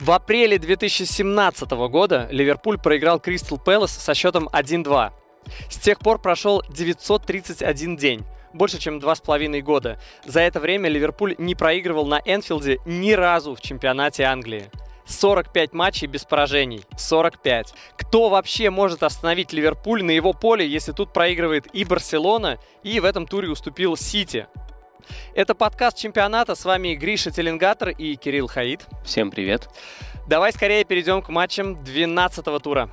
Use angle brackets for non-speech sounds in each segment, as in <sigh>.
В апреле 2017 года Ливерпуль проиграл Кристал Пэлас со счетом 1-2. С тех пор прошел 931 день больше, чем два с половиной года. За это время Ливерпуль не проигрывал на Энфилде ни разу в чемпионате Англии. 45 матчей без поражений. 45. Кто вообще может остановить Ливерпуль на его поле, если тут проигрывает и Барселона, и в этом туре уступил Сити? Это подкаст чемпионата. С вами Гриша Теленгатор и Кирилл Хаид. Всем привет. Давай скорее перейдем к матчам 12 тура.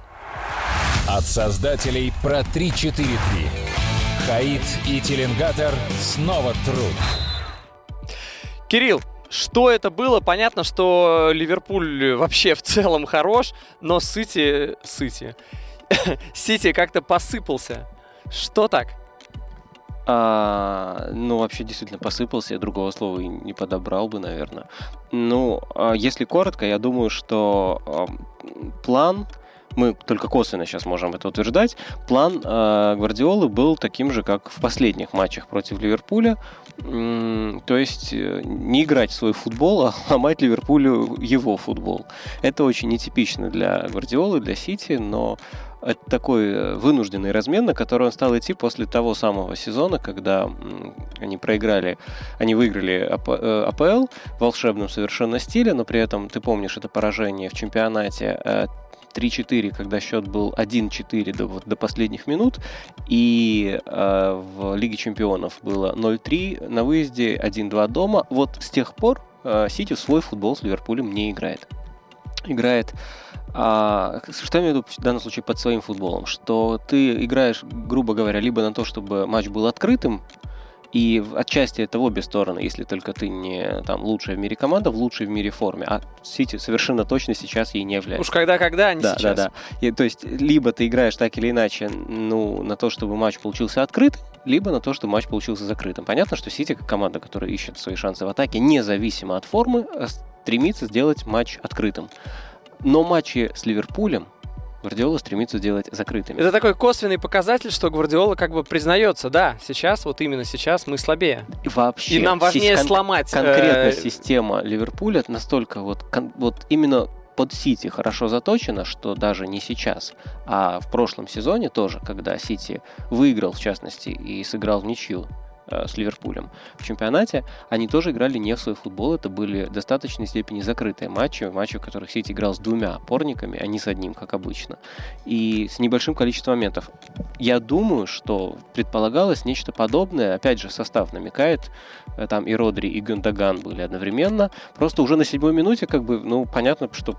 От создателей про 3-4-3. Хаид и Теленгатор снова труд. Кирилл, что это было? Понятно, что Ливерпуль вообще в целом хорош, но Сити... Сити... <laughs> Сити как-то посыпался. Что так? А, ну, вообще действительно посыпался, я другого слова и не подобрал бы, наверное. Ну, а если коротко, я думаю, что а, план мы только косвенно сейчас можем это утверждать, план э, Гвардиолы был таким же, как в последних матчах против Ливерпуля. То есть э, не играть в свой футбол, а <laughs> ломать Ливерпулю его футбол. Это очень нетипично для Гвардиолы, для Сити, но это такой э, вынужденный размен, на который он стал идти после того самого сезона, когда они проиграли, они выиграли АПЛ э, в волшебном совершенно стиле, но при этом, ты помнишь, это поражение в чемпионате 3-4, когда счет был 1-4 до, вот, до последних минут, и э, в Лиге Чемпионов было 0-3 на выезде, 1-2 дома. Вот с тех пор э, Сити свой футбол с Ливерпулем не играет. Играет а, что я имею в виду в данном случае под своим футболом? Что ты играешь, грубо говоря, либо на то, чтобы матч был открытым, и отчасти это в обе стороны, если только ты не там лучшая в мире команда в лучшей в мире форме. А Сити совершенно точно сейчас ей не является. Уж когда-когда, а не да, сейчас. Да, да, да. То есть, либо ты играешь так или иначе, ну, на то, чтобы матч получился открыт, либо на то, чтобы матч получился закрытым. Понятно, что Сити, как команда, которая ищет свои шансы в атаке, независимо от формы, а стремится сделать матч открытым. Но матчи с Ливерпулем Гвардиола стремится сделать закрытыми. Это такой косвенный показатель, что Гвардиола как бы признается, да, сейчас, вот именно сейчас мы слабее. И вообще. И нам важнее кон- сломать. Конкретно э- система Ливерпуля настолько вот, кон- вот именно под Сити хорошо заточена, что даже не сейчас, а в прошлом сезоне тоже, когда Сити выиграл, в частности, и сыграл в ничью с Ливерпулем в чемпионате, они тоже играли не в свой футбол. Это были в достаточной степени закрытые матчи, матчи, в которых Сити играл с двумя опорниками, а не с одним, как обычно. И с небольшим количеством моментов. Я думаю, что предполагалось нечто подобное. Опять же, состав намекает. Э, там и Родри, и Гюндаган были одновременно. Просто уже на седьмой минуте, как бы, ну, понятно, что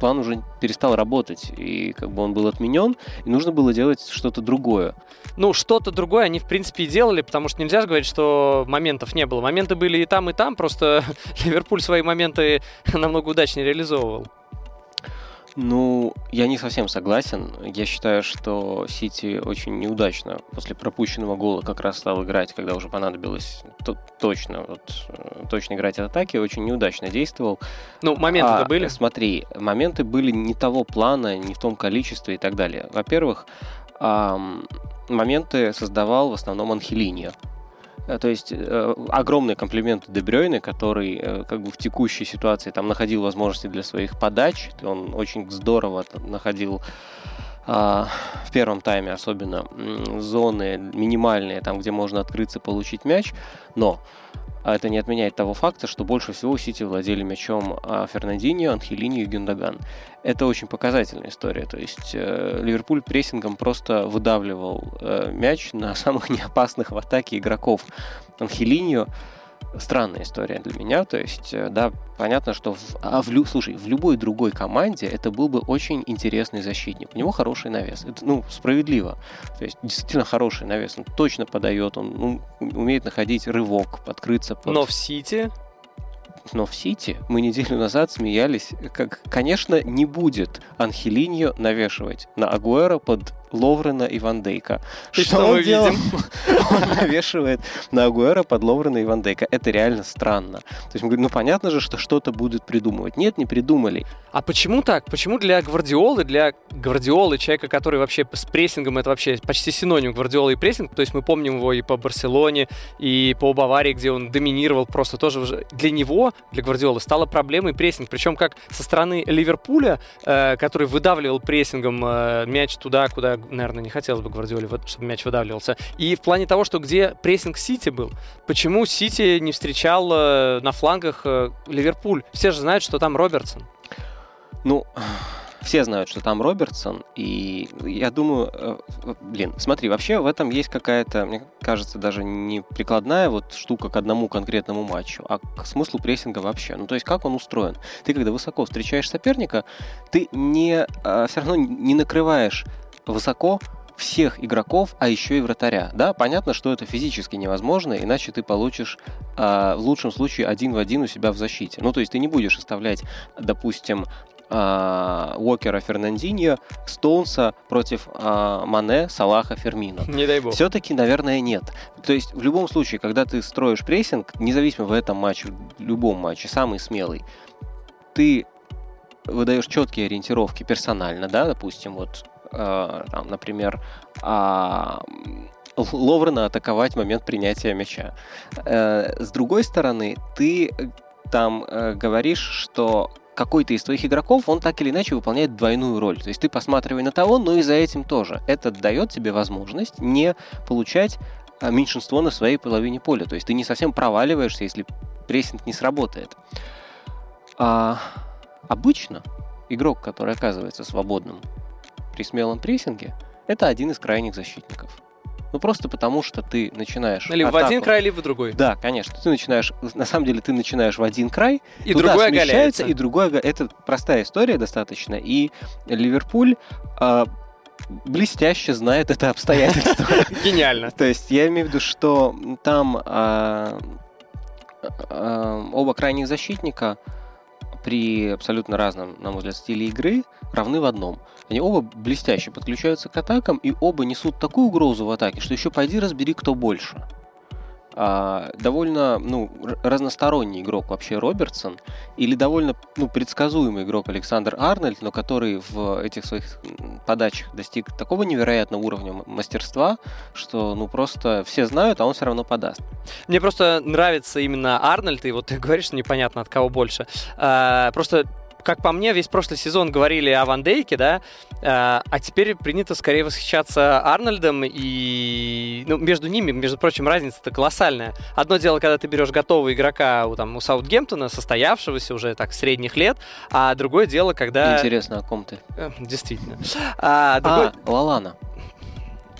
план уже перестал работать. И как бы он был отменен, и нужно было делать что-то другое. Ну, что-то другое они, в принципе, и делали, потому что нельзя говорить, что моментов не было. Моменты были и там, и там, просто <laughs> Ливерпуль свои моменты <laughs> намного удачнее реализовывал. Ну, я не совсем согласен. Я считаю, что Сити очень неудачно после пропущенного гола как раз стал играть, когда уже понадобилось то, точно, вот, э, точно играть от атаки, очень неудачно действовал. Ну, моменты-то а, были? Смотри, моменты были не того плана, не в том количестве и так далее. Во-первых, эм, моменты создавал в основном Анхелиньо. Э, то есть э, огромный комплимент Дебрёйне, который э, как бы в текущей ситуации там находил возможности для своих подач. Он очень здорово находил а, в первом тайме особенно зоны минимальные, там, где можно открыться, получить мяч. Но это не отменяет того факта, что больше всего Сити владели мячом а, Фернандинho, Анхелини и Гюндаган. Это очень показательная история. То есть э, Ливерпуль прессингом просто выдавливал э, мяч на <laughs> самых неопасных в атаке игроков. Анхелиньо странная история для меня. То есть, э, да, понятно, что в, а в, слушай, в любой другой команде это был бы очень интересный защитник. У него хороший навес. Это, ну, справедливо. То есть, действительно хороший навес. Он точно подает, он ну, умеет находить рывок, подкрыться под... Но в Сити но в Сити мы неделю назад смеялись, как, конечно, не будет Анхелиньо навешивать на Агуэра под Ловрена и Ван Дейка. И что, что мы делал? видим? <laughs> Он навешивает на Агуэра под Ловрена и Ван Дейка. Это реально странно. То есть мы говорим, ну понятно же, что что-то будут придумывать. Нет, не придумали. А почему так? Почему для Гвардиолы, для Гвардиолы, человека, который вообще с прессингом, это вообще почти синоним Гвардиолы и прессинг, то есть мы помним его и по Барселоне, и по Баварии, где он доминировал просто тоже. Для него, для Гвардиолы, стала проблемой прессинг. Причем как со стороны Ливерпуля, э, который выдавливал прессингом э, мяч туда, куда, наверное, не хотелось бы Гвардиоле, чтобы мяч выдавливался. И в плане того, что где прессинг Сити был, почему Сити не встречал э, на флангах э, Ливерпуль? Все же знают, что там Робертсон. Ну, все знают, что там Робертсон, и я думаю, э, блин, смотри, вообще в этом есть какая-то, мне кажется, даже не прикладная вот штука к одному конкретному матчу, а к смыслу прессинга вообще. Ну, то есть как он устроен? Ты, когда высоко встречаешь соперника, ты не, все равно не накрываешь высоко всех игроков, а еще и вратаря. Да, понятно, что это физически невозможно, иначе ты получишь а, в лучшем случае один в один у себя в защите. Ну, то есть ты не будешь оставлять, допустим, а, Уокера, Фернандиньо, Стоунса против а, Мане, Салаха, Фермина. Не дай бог. Все-таки, наверное, нет. То есть, в любом случае, когда ты строишь прессинг, независимо в этом матче, в любом матче, самый смелый, ты выдаешь четкие ориентировки персонально, да, допустим, вот, э, там, например, а, Ловрена атаковать момент принятия мяча. Э, с другой стороны, ты э, там э, говоришь, что какой-то из твоих игроков, он так или иначе выполняет двойную роль. То есть ты посматривай на того, но и за этим тоже. Это дает тебе возможность не получать меньшинство на своей половине поля. То есть ты не совсем проваливаешься, если прессинг не сработает. А обычно игрок, который оказывается свободным при смелом прессинге, это один из крайних защитников. Ну просто потому, что ты начинаешь... Либо в атаку- один край, либо в другой. Да, конечно. Ты начинаешь... На самом деле ты начинаешь в один край, И туда другой смещается, оголяется. и другой Это простая история достаточно. И Ливерпуль а, блестяще знает это обстоятельство. <laughs> Гениально. То есть я имею в виду, что там а, а, оба крайних защитника при абсолютно разном, на мой взгляд, стиле игры равны в одном. Они оба блестяще подключаются к атакам, и оба несут такую угрозу в атаке, что еще пойди разбери, кто больше. А, довольно ну, разносторонний игрок вообще Робертсон, или довольно ну, предсказуемый игрок Александр Арнольд, но который в этих своих подачах достиг такого невероятного уровня мастерства, что ну просто все знают, а он все равно подаст. Мне просто нравится именно Арнольд, и вот ты <laughs> говоришь, что непонятно от кого больше. А, просто как по мне, весь прошлый сезон говорили о Ван Дейке, да, а а теперь принято скорее восхищаться Арнольдом, и ну, между ними, между прочим, разница-то колоссальная. Одно дело, когда ты берешь готового игрока у, там, у Саутгемптона, состоявшегося уже так средних лет, а другое дело, когда... Интересно, о ком ты? Э, Действительно. А, другое... А, Лалана.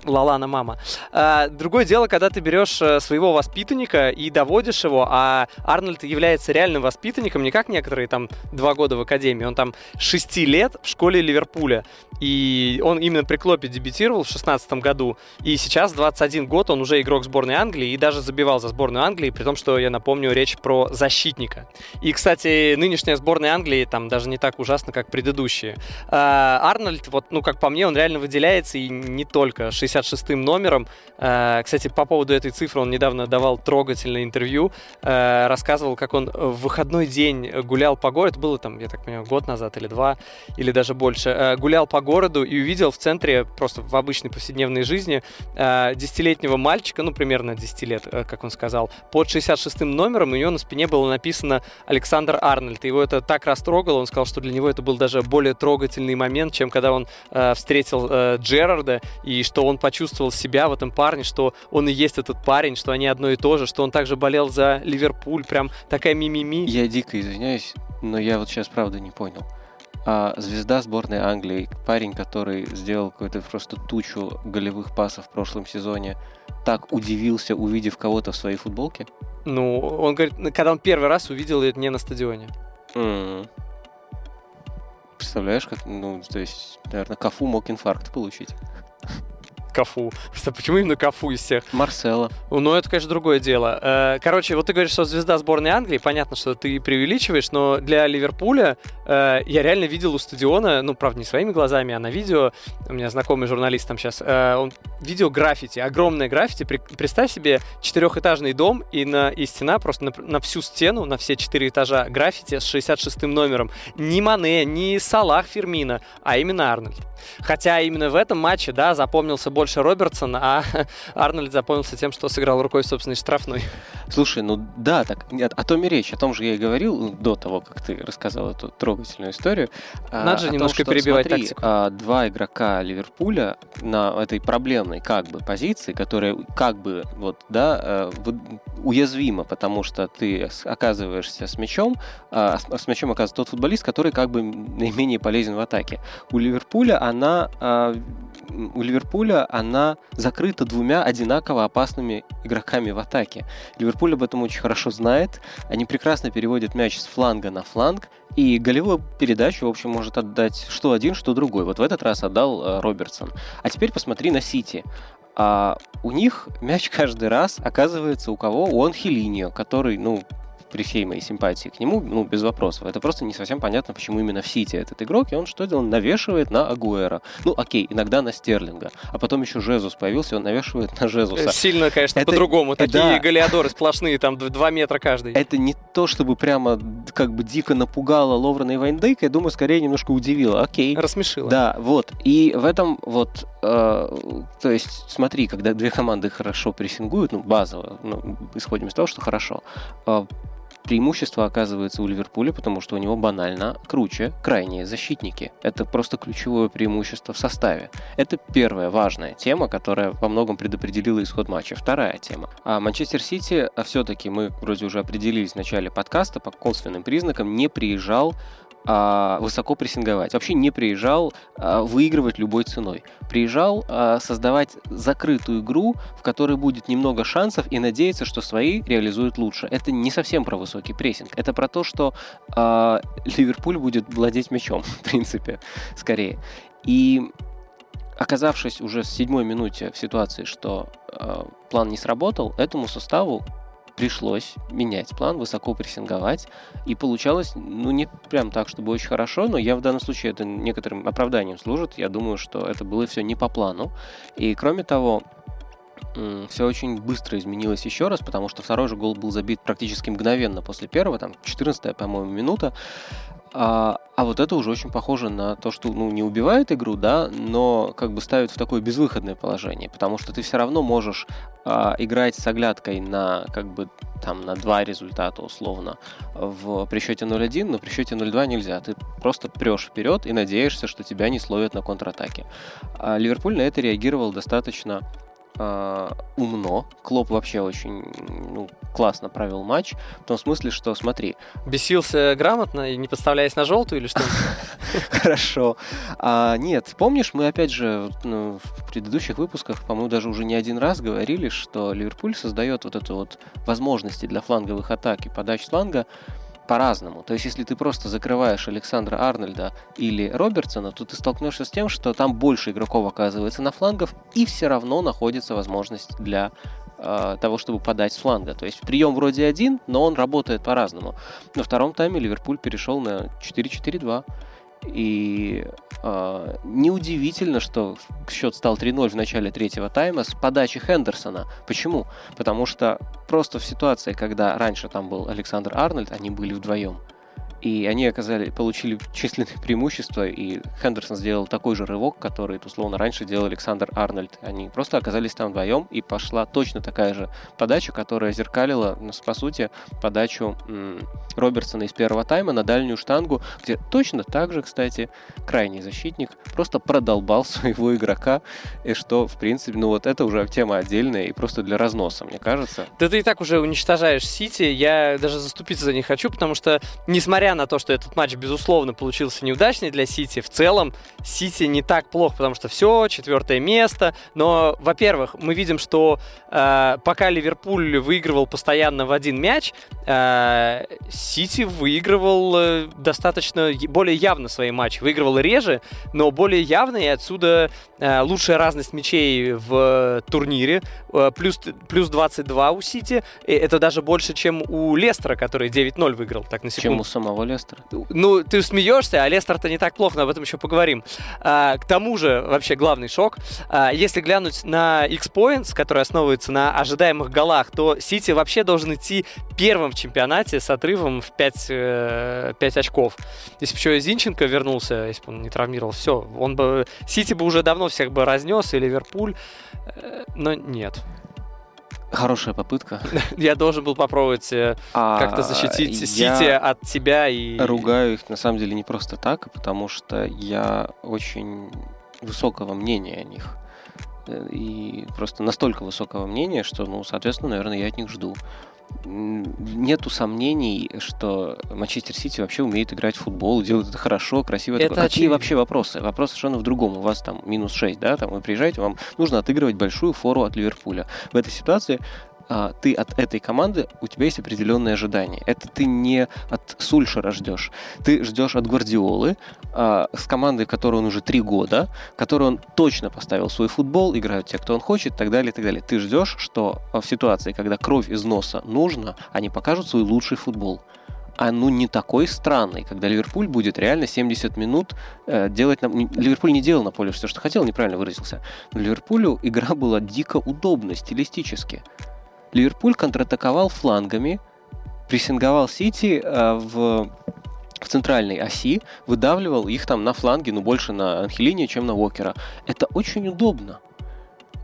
Лалана мама. А, другое дело, когда ты берешь э, своего воспитанника и доводишь его, а Арнольд является реальным воспитанником, не как некоторые там два года в академии, он там шести лет в школе Ливерпуля. И он именно при Клопе дебютировал в 16 году. И сейчас, 21 год, он уже игрок сборной Англии и даже забивал за сборную Англии, при том, что, я напомню, речь про защитника. И, кстати, нынешняя сборная Англии там даже не так ужасно, как предыдущие. А, Арнольд, вот, ну, как по мне, он реально выделяется, и не только 66-м номером. А, Кстати, по поводу этой цифры он недавно давал трогательное интервью, а, рассказывал, как он в выходной день гулял по городу, было там, я так понимаю, год назад или два, или даже больше, а, гулял по городу и увидел в центре, просто в обычной повседневной жизни, десятилетнего мальчика, ну, примерно 10 лет, э, как он сказал, под 66-м номером, и у него на спине было написано Александр Арнольд. И его это так растрогало, он сказал, что для него это был даже более трогательный момент, чем когда он э, встретил э, Джерарда, и что он почувствовал себя в этом парне, что он и есть этот парень, что они одно и то же, что он также болел за Ливерпуль, прям такая мимими. Я дико извиняюсь, но я вот сейчас правда не понял. А звезда сборной Англии, парень, который сделал какую-то просто тучу голевых пасов в прошлом сезоне, так удивился, увидев кого-то в своей футболке? Ну, он говорит, когда он первый раз увидел это не на стадионе. М. Представляешь, как, ну, то есть, наверное, Кафу мог инфаркт получить. Кафу. <laughs> Просто Почему именно Кафу из всех? Марсела. Ну, это, конечно, другое дело. Э, Короче, вот ты говоришь, что звезда сборной Англии, понятно, что ты преувеличиваешь, но для Ливерпуля э, я реально видел у стадиона, ну, правда, не своими глазами, а на видео, у меня знакомый журналист там сейчас, э, он видел граффити, огромное граффити, представь себе четырехэтажный дом и, на, и стена просто на, на всю стену, на все четыре этажа граффити с 66 номером. Ни Мане, ни Салах Фермина, а именно Арнольд. Хотя именно в этом матче, да, запомнился больше Робертсон, а <laughs> Арнольд запомнился тем, что сыграл рукой собственной штрафной. Слушай, ну да, так нет, о том и речь, о том же я и говорил ну, до того, как ты рассказал эту трогательную историю. А, Надо же немножко том, что, перебивать смотри, тактику. А, два игрока Ливерпуля на этой проблемной как бы позиции, которая как бы вот, да, э, уязвима, потому что ты оказываешься с мячом, а с мячом оказывается тот футболист, который как бы наименее полезен в атаке. У Ливерпуля она а, у Ливерпуля она закрыта двумя одинаково опасными игроками в атаке. Ливерпуль об этом очень хорошо знает. Они прекрасно переводят мяч с фланга на фланг, и голевую передачу, в общем, может отдать что один, что другой. Вот в этот раз отдал э, Робертсон. А теперь посмотри на Сити. А у них мяч <laughs> каждый раз оказывается у кого? У Анхелинио, который, ну, при всей моей симпатии к нему, ну, без вопросов. Это просто не совсем понятно, почему именно в Сити этот игрок, и он что делал? Навешивает на Агуэра. Ну, окей, иногда на Стерлинга. А потом еще Жезус появился, и он навешивает на Жезуса. Сильно, конечно, это, по-другому. Такие да, галиадоры сплошные, там 2 метра каждый. Это не то, чтобы прямо как бы дико напугало Ловрена и Вайндейка, я думаю, скорее немножко удивило. Окей. Рассмешило. Да, вот. И в этом вот, э, то есть, смотри, когда две команды хорошо прессингуют, ну, базово, ну, исходим из того, что хорошо, э, преимущество оказывается у Ливерпуля, потому что у него банально круче крайние защитники. Это просто ключевое преимущество в составе. Это первая важная тема, которая во многом предопределила исход матча. Вторая тема. А Манчестер Сити а все-таки мы вроде уже определились в начале подкаста по косвенным признакам не приезжал а, высоко прессинговать. Вообще не приезжал а, выигрывать любой ценой. Приезжал а, создавать закрытую игру, в которой будет немного шансов и надеяться, что свои реализуют лучше. Это не совсем про высокий прессинг. Это про то, что Ливерпуль будет владеть мячом, <laughs> в принципе, скорее. И оказавшись уже в седьмой минуте в ситуации, что э, план не сработал, этому составу пришлось менять план, высоко прессинговать, и получалось, ну, не прям так, чтобы очень хорошо, но я в данном случае это некоторым оправданием служит, я думаю, что это было все не по плану, и кроме того, все очень быстро изменилось еще раз, потому что второй же гол был забит практически мгновенно после первого, там 14 по-моему, минута. А, а вот это уже очень похоже на то, что ну, не убивает игру, да, но как бы ставит в такое безвыходное положение, потому что ты все равно можешь а, играть с оглядкой на как бы там на два результата условно в при счете 0-1, но при счете 0-2 нельзя. Ты просто прешь вперед и надеешься, что тебя не словят на контратаке. А Ливерпуль на это реагировал достаточно э, умно. Клоп вообще очень ну, классно провел матч. В том смысле, что смотри. Бесился грамотно и не подставляясь на желтую или что? <laughs> Хорошо. А, нет, помнишь, мы опять же ну, в предыдущих выпусках, по-моему, даже уже не один раз говорили, что Ливерпуль создает вот эту вот возможности для фланговых атак и подач фланга по-разному. То есть, если ты просто закрываешь Александра Арнольда или Робертсона, то ты столкнешься с тем, что там больше игроков оказывается на флангах, и все равно находится возможность для э, того, чтобы подать с фланга. То есть прием вроде один, но он работает по-разному. На втором тайме Ливерпуль перешел на 4-4-2. И э, неудивительно, что счет стал 3-0 в начале третьего тайма с подачи Хендерсона. Почему? Потому что просто в ситуации, когда раньше там был Александр Арнольд, они были вдвоем. И они оказали, получили численное преимущество, и Хендерсон сделал такой же рывок, который, условно, раньше делал Александр Арнольд. Они просто оказались там вдвоем, и пошла точно такая же подача, которая зеркалила, ну, по сути, подачу Робертсона из первого тайма на дальнюю штангу, где точно так же, кстати, крайний защитник просто продолбал <laughs> своего игрока, и что, в принципе, ну вот это уже тема отдельная и просто для разноса, мне кажется. Да ты и так уже уничтожаешь Сити, я даже заступиться за них хочу, потому что, несмотря на то, что этот матч, безусловно, получился неудачный для Сити, в целом Сити не так плохо, потому что все, четвертое место. Но, во-первых, мы видим, что э, пока Ливерпуль выигрывал постоянно в один мяч, э, Сити выигрывал э, достаточно более явно свои матчи. Выигрывал реже, но более явно, и отсюда э, лучшая разность мячей в турнире. Э, плюс, плюс 22 у Сити. И это даже больше, чем у Лестера, который 9-0 выиграл, так на секунду. Чем у самого самого Лестера. Ну, ты смеешься, а Лестер-то не так плохо, но об этом еще поговорим. А, к тому же, вообще главный шок, а, если глянуть на X-Points, который основывается на ожидаемых голах, то Сити вообще должен идти первым в чемпионате с отрывом в 5, 5 э, очков. Если бы еще Зинченко вернулся, если бы он не травмировал, все, он бы, Сити бы уже давно всех бы разнес, и Ливерпуль, э, но нет. Хорошая попытка. <laughs> Я должен был попробовать э, а, как-то защитить Сити от тебя и... ругаю их на самом деле не просто так, а потому что я очень высокого мнения о них. Э, и просто настолько высокого мнения, что, ну, соответственно, наверное, я от них жду нету сомнений, что Манчестер Сити вообще умеет играть в футбол, делает это хорошо, красиво. Это Какие вообще вопросы? Вопрос совершенно в другом. У вас там минус 6, да, там вы приезжаете, вам нужно отыгрывать большую фору от Ливерпуля. В этой ситуации ты от этой команды, у тебя есть определенные ожидания. Это ты не от Сульшера ждешь. Ты ждешь от Гвардиолы, а, с командой, в которой он уже три года, которой он точно поставил свой футбол, играют те, кто он хочет, и так далее, и так далее. Ты ждешь, что в ситуации, когда кровь из носа нужно, они покажут свой лучший футбол а ну не такой странный, когда Ливерпуль будет реально 70 минут э, делать... На... Ливерпуль не делал на поле все, что хотел, неправильно выразился. Но Ливерпулю игра была дико удобна стилистически. Ливерпуль контратаковал флангами, прессинговал Сити э, в в центральной оси, выдавливал их там на фланге, ну, больше на Анхелине, чем на Уокера. Это очень удобно.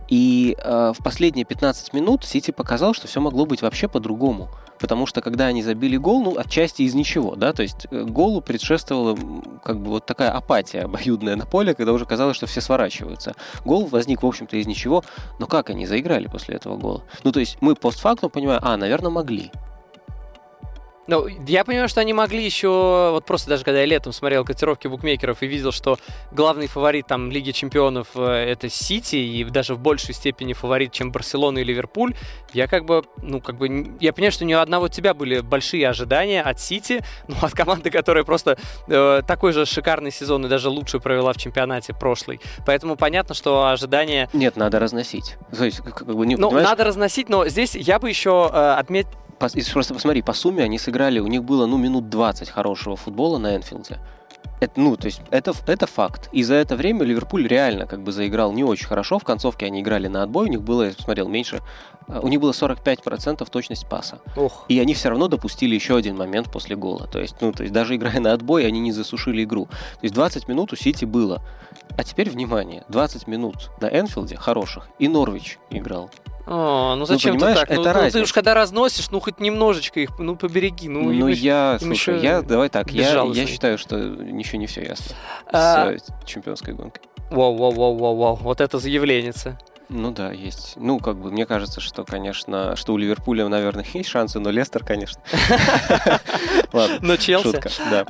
И э, в последние 15 минут Сити показал, что все могло быть вообще по-другому. Потому что когда они забили гол, ну, отчасти из ничего, да, то есть э, голу предшествовала как бы вот такая апатия обоюдная на поле, когда уже казалось, что все сворачиваются. Гол возник, в общем-то, из ничего, но как они заиграли после этого гола? Ну, то есть мы постфактум понимаем, а, наверное, могли. Ну, я понимаю, что они могли еще, вот просто даже когда я летом смотрел котировки букмекеров и видел, что главный фаворит там Лиги Чемпионов э, это Сити, и даже в большей степени фаворит, чем Барселона и Ливерпуль, я как бы, ну, как бы, я понимаю, что ни у одного тебя были большие ожидания от Сити, <laughs> ну, от команды, которая просто э, такой же шикарный сезон и даже лучше провела в чемпионате прошлый. Поэтому понятно, что ожидания... Нет, надо разносить. То есть, как бы, не, ну, понимаешь? надо разносить, но здесь я бы еще э, отметил просто посмотри, по сумме они сыграли, у них было, ну, минут 20 хорошего футбола на Энфилде. Это, ну, то есть это, это факт. И за это время Ливерпуль реально как бы заиграл не очень хорошо. В концовке они играли на отбой, у них было, я посмотрел, меньше, а, у них было 45% точность паса. Ох. И они все равно допустили еще один момент после гола. То есть, ну, то есть даже играя на отбой, они не засушили игру. То есть 20 минут у Сити было. А теперь, внимание, 20 минут на Энфилде хороших, и Норвич играл. О, ну, ну зачем ну, ты так? Это ну, ну, ты уж когда разносишь, ну хоть немножечко их, ну побереги. Ну, ну им, я, им слушай, я, давай так, я, я считаю, что еще не все ясно а... с чемпионской гонкой. Вау, вау, вау, вау, вау, вот это заявление. Ну да, есть. Ну, как бы, мне кажется, что, конечно, что у Ливерпуля, наверное, <laughs> есть шансы, но Лестер, конечно. <laughs> Но Челси.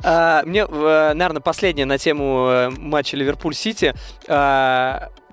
А, мне, наверное, последнее на тему э, матча Ливерпуль-Сити.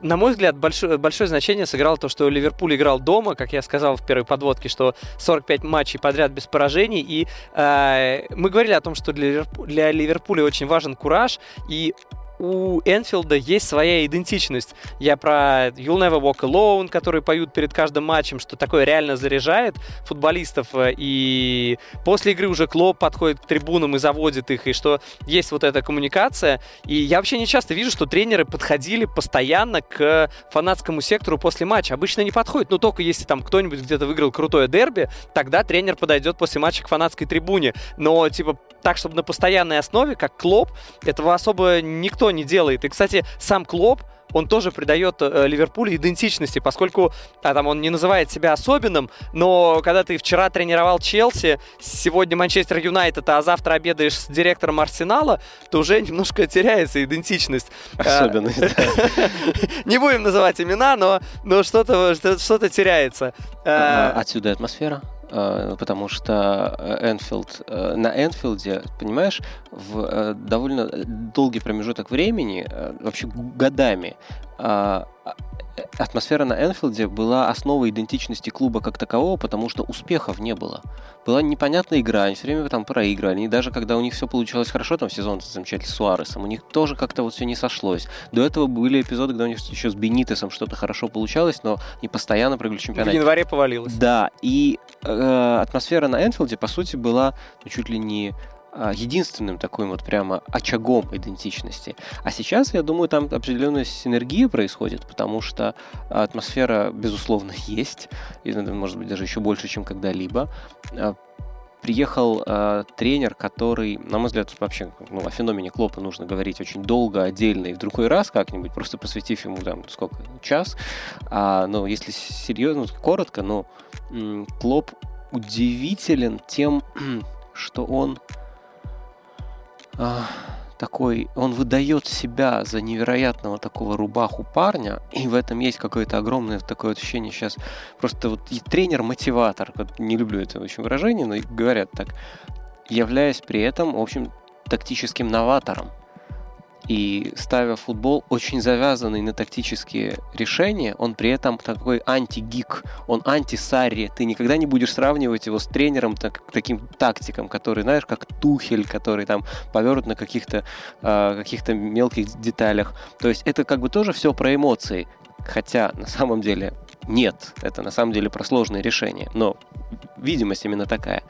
На мой взгляд, большое, большое значение сыграло то, что Ливерпуль играл дома, как я сказал в первой подводке, что 45 матчей подряд без поражений. И э, мы говорили о том, что для, для Ливерпуля очень важен кураж, и у Энфилда есть своя идентичность. Я про You'll Never Walk Alone, которые поют перед каждым матчем, что такое реально заряжает футболистов. И после игры уже Клоп подходит к трибунам и заводит их, и что есть вот эта коммуникация. И я вообще не часто вижу, что тренеры подходили постоянно к фанатскому сектору после матча. Обычно не подходит, но только если там кто-нибудь где-то выиграл крутое дерби, тогда тренер подойдет после матча к фанатской трибуне. Но, типа, так, чтобы на постоянной основе, как Клоп, этого особо никто не делает. И, кстати, сам Клоп, он тоже придает э, Ливерпулю идентичности, поскольку а, там он не называет себя особенным, но когда ты вчера тренировал Челси, сегодня Манчестер Юнайтед, а завтра обедаешь с директором Арсенала, то уже немножко теряется идентичность. Особенность. <laughs> Не будем называть имена, но, но что-то что теряется. А, отсюда атмосфера? Э, потому что Энфилд, э, на Энфилде, понимаешь, в э, довольно долгий промежуток времени, вообще годами, атмосфера на Энфилде была основой идентичности клуба как такового, потому что успехов не было. Была непонятная игра, они все время там проигрывали. И даже когда у них все получалось хорошо, там сезон замечательный с Суаресом, у них тоже как-то вот все не сошлось. До этого были эпизоды, когда у них еще с Бенитесом что-то хорошо получалось, но не постоянно прыгали чемпионат. В январе повалилось. Да, и э, атмосфера на Энфилде, по сути, была ну, чуть ли не единственным таким вот прямо очагом идентичности. А сейчас, я думаю, там определенная синергия происходит, потому что атмосфера, безусловно, <laughs> есть, и, может быть, даже еще больше, чем когда-либо. А, приехал э, тренер, который, на мой взгляд, вообще ну, о феномене Клопа нужно говорить очень долго, отдельно и в другой раз как-нибудь, просто посвятив ему там сколько, час. А, но если серьезно, коротко, но м- Клоп удивителен тем, <clears throat> что он а, такой, он выдает себя за невероятного такого рубаху парня, и в этом есть какое-то огромное такое ощущение сейчас. Просто вот и тренер-мотиватор, не люблю это очень выражение, но говорят так, являясь при этом, в общем, тактическим новатором и ставя футбол очень завязанный на тактические решения, он при этом такой анти-гик, он анти-сарри. Ты никогда не будешь сравнивать его с тренером так, таким тактиком, который, знаешь, как Тухель, который там повернут на каких-то э, каких-то мелких деталях. То есть это как бы тоже все про эмоции. Хотя на самом деле нет, это на самом деле про сложные решения. Но видимость именно такая.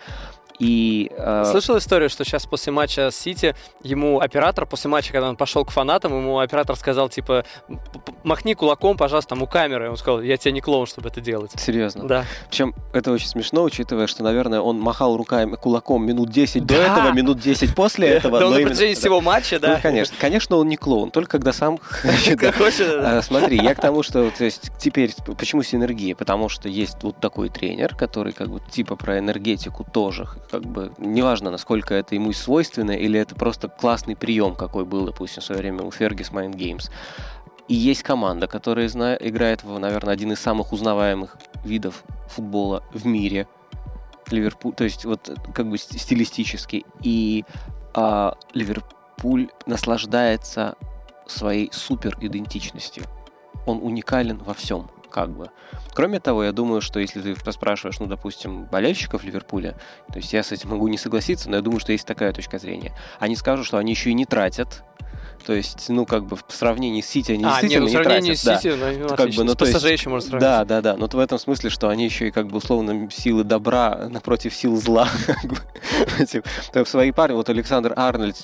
И, э... Слышал историю, что сейчас после матча с Сити ему оператор, после матча, когда он пошел к фанатам, ему оператор сказал, типа, махни кулаком, пожалуйста, там у камеры. Он сказал, я тебе не клоун, чтобы это делать. Серьезно? Да. Причем это очень смешно, учитывая, что, наверное, он махал руками, кулаком минут 10 до этого, минут 10 после этого. Да, на протяжении всего матча, да? Ну, конечно. Конечно, он не клоун, только когда сам <laughs> <laughs> а, Смотри, я к тому, что, то есть, теперь, почему синергия? Потому что есть вот такой тренер, который как бы типа про энергетику тоже как бы неважно, насколько это ему свойственно, или это просто классный прием, какой был, допустим, в свое время у Фергис Mind Games. И есть команда, которая зна- играет в, наверное, один из самых узнаваемых видов футбола в мире. Ливерпуль, то есть вот как бы стилистически. И а, Ливерпуль наслаждается своей супер идентичностью. Он уникален во всем как бы. Кроме того, я думаю, что если ты поспрашиваешь, ну, допустим, болельщиков Ливерпуля, то есть я с этим могу не согласиться, но я думаю, что есть такая точка зрения. Они скажут, что они еще и не тратят то есть, ну, как бы в сравнении с Сити они а, действительно нет, ну, не тратят. С Сити, да. ну, как бы, ну, то есть, еще можно сравнить. Да, да, да. Но в этом смысле, что они еще и как бы условно силы добра <laughs> напротив сил зла. <laughs> <laughs> в своей паре, вот Александр Арнольд,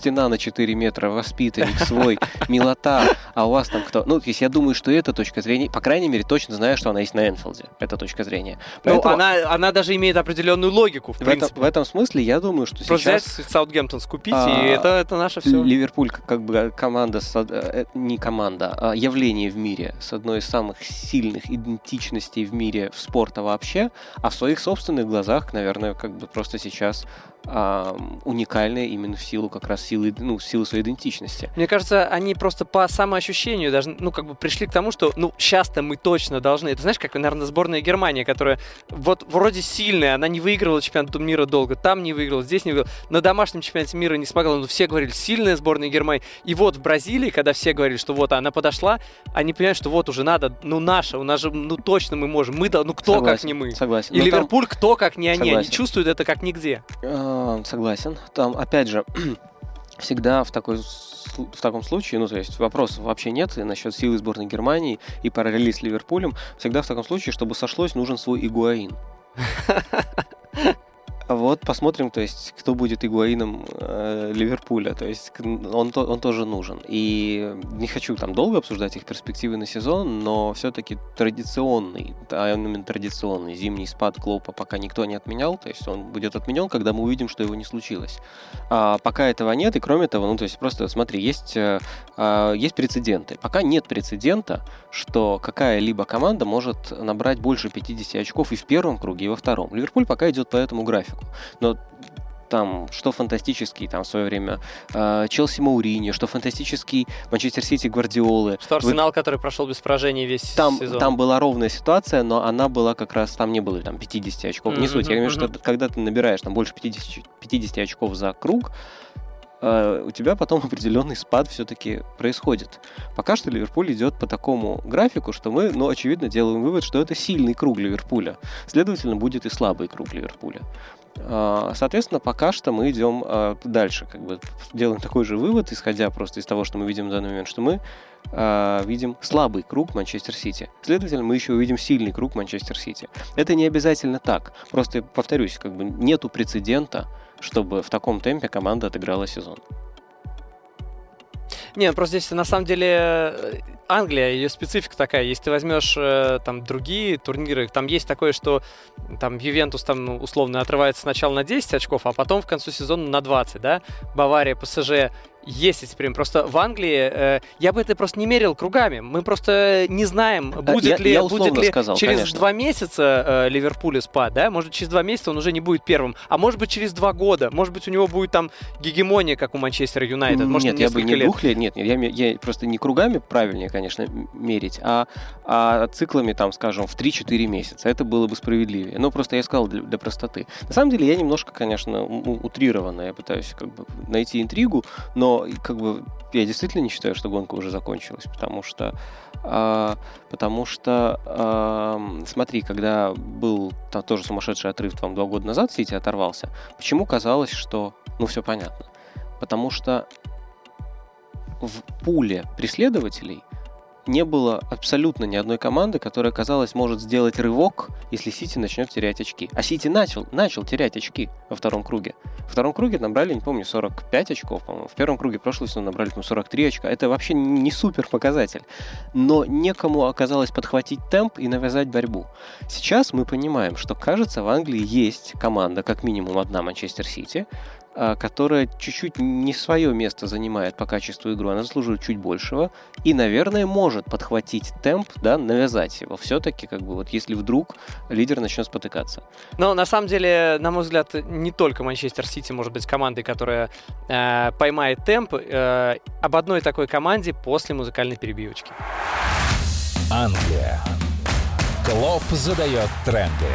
стена на 4 метра, воспитанник свой, милота, а у вас там кто? Ну, то есть я думаю, что эта точка зрения, по крайней мере, точно знаю, что она есть на Энфилде, эта точка зрения. Ну, она, она даже имеет определенную логику, в, в принципе. Этом, в этом смысле я думаю, что Просто сейчас... взять Саутгемптон, скупить, а, и это, это наше все. Ливерпуль как бы команда, э, не команда, а явление в мире с одной из самых сильных идентичностей в мире в спорта вообще, а в своих собственных глазах, наверное, как бы просто сейчас а, уникальная именно в силу как раз силы, ну, силы своей идентичности. Мне кажется, они просто по самоощущению даже, ну, как бы пришли к тому, что, ну, сейчас-то мы точно должны. Это знаешь, как, наверное, сборная Германии, которая вот вроде сильная, она не выигрывала чемпионат мира долго, там не выиграла, здесь не выиграла, на домашнем чемпионате мира не смогла, но все говорили, сильная сборная Германии. И вот в Бразилии, когда все говорили, что вот она подошла, они понимают, что вот уже надо, ну, наша, у нас же, ну, точно мы можем, мы, ну, кто согласен, как не мы. Согласен. И но Ливерпуль, там... кто как не они, согласен. они чувствуют это как нигде. А, согласен. Там, опять же, <clears throat> всегда в такой в таком случае, ну, то есть вопросов вообще нет насчет силы сборной Германии и параллели с Ливерпулем. Всегда в таком случае, чтобы сошлось, нужен свой Игуаин. <laughs> Вот посмотрим, то есть, кто будет игуаином э, Ливерпуля. То есть, он, он тоже нужен. И не хочу там долго обсуждать их перспективы на сезон, но все-таки традиционный, а именно традиционный зимний спад Клопа пока никто не отменял. То есть, он будет отменен, когда мы увидим, что его не случилось. А пока этого нет, и кроме того, ну, то есть, просто смотри, есть, э, э, есть прецеденты. Пока нет прецедента, что какая-либо команда может набрать больше 50 очков и в первом круге, и во втором. Ливерпуль пока идет по этому графику. Но там, что фантастический, там, в свое время, э, Челси Маурини, что фантастический Манчестер Сити Гвардиолы. Что Арсенал, Вы... который прошел без поражений весь там, сезон. Там была ровная ситуация, но она была как раз, там не было там 50 очков. Mm-hmm, не суть, я говорю, mm-hmm. что когда ты набираешь там больше 50, 50 очков за круг, э, у тебя потом <laughs> определенный спад все-таки происходит. Пока что Ливерпуль идет по такому графику, что мы, ну, очевидно, делаем вывод, что это сильный круг Ливерпуля. Следовательно, будет и слабый круг Ливерпуля. А, соответственно, пока что мы идем а, дальше, как бы делаем такой же вывод, исходя просто из того, что мы видим в данный момент, что мы э, видим слабый круг Манчестер Сити. Следовательно, мы еще увидим сильный круг Манчестер Сити. Это не обязательно так. Просто повторюсь, как бы нету прецедента чтобы в таком темпе команда отыграла сезон. Не, просто здесь на самом деле э, Англия, ее специфика такая. Если ты возьмешь э, там другие турниры, там есть такое, что там Ювентус там условно отрывается сначала на 10 очков, а потом в конце сезона на 20, да? Бавария, ПСЖ есть эти премии. Просто в Англии э, я бы это просто не мерил кругами. Мы просто не знаем, будет я, ли, я будет ли сказал, через конечно. два месяца э, Ливерпуль спад, да? Может, через два месяца он уже не будет первым. А может быть, через два года. Может быть, у него будет там гегемония, как у Манчестер Юнайтед. Может, нет, я бы не лет. двух лет. Нет, нет я, я просто не кругами правильнее, конечно, мерить, а, а циклами, там, скажем, в 3-4 месяца. Это было бы справедливее. Но просто я сказал для, для простоты. На самом деле, я немножко, конечно, утрированно. Я пытаюсь как бы найти интригу, но как бы я действительно не считаю, что гонка уже закончилась, потому что, э, потому что, э, смотри, когда был там тоже сумасшедший отрыв там два года назад, Сити оторвался, почему казалось, что, ну все понятно, потому что в пуле преследователей не было абсолютно ни одной команды, которая, казалось, может сделать рывок, если Сити начнет терять очки. А Сити начал, начал терять очки во втором круге. Во втором круге набрали, не помню, 45 очков, по-моему. В первом круге прошлого сезона набрали там, 43 очка. Это вообще не супер показатель. Но некому оказалось подхватить темп и навязать борьбу. Сейчас мы понимаем, что, кажется, в Англии есть команда, как минимум одна Манчестер Сити, которая чуть-чуть не свое место занимает по качеству игры, она заслуживает чуть большего и, наверное, может подхватить темп, да, навязать его все-таки, как бы вот если вдруг лидер начнет спотыкаться. Но на самом деле, на мой взгляд, не только Манчестер Сити может быть командой, которая э, поймает темп. Э, об одной такой команде после музыкальной перебивочки. Англия. Клоп задает тренды.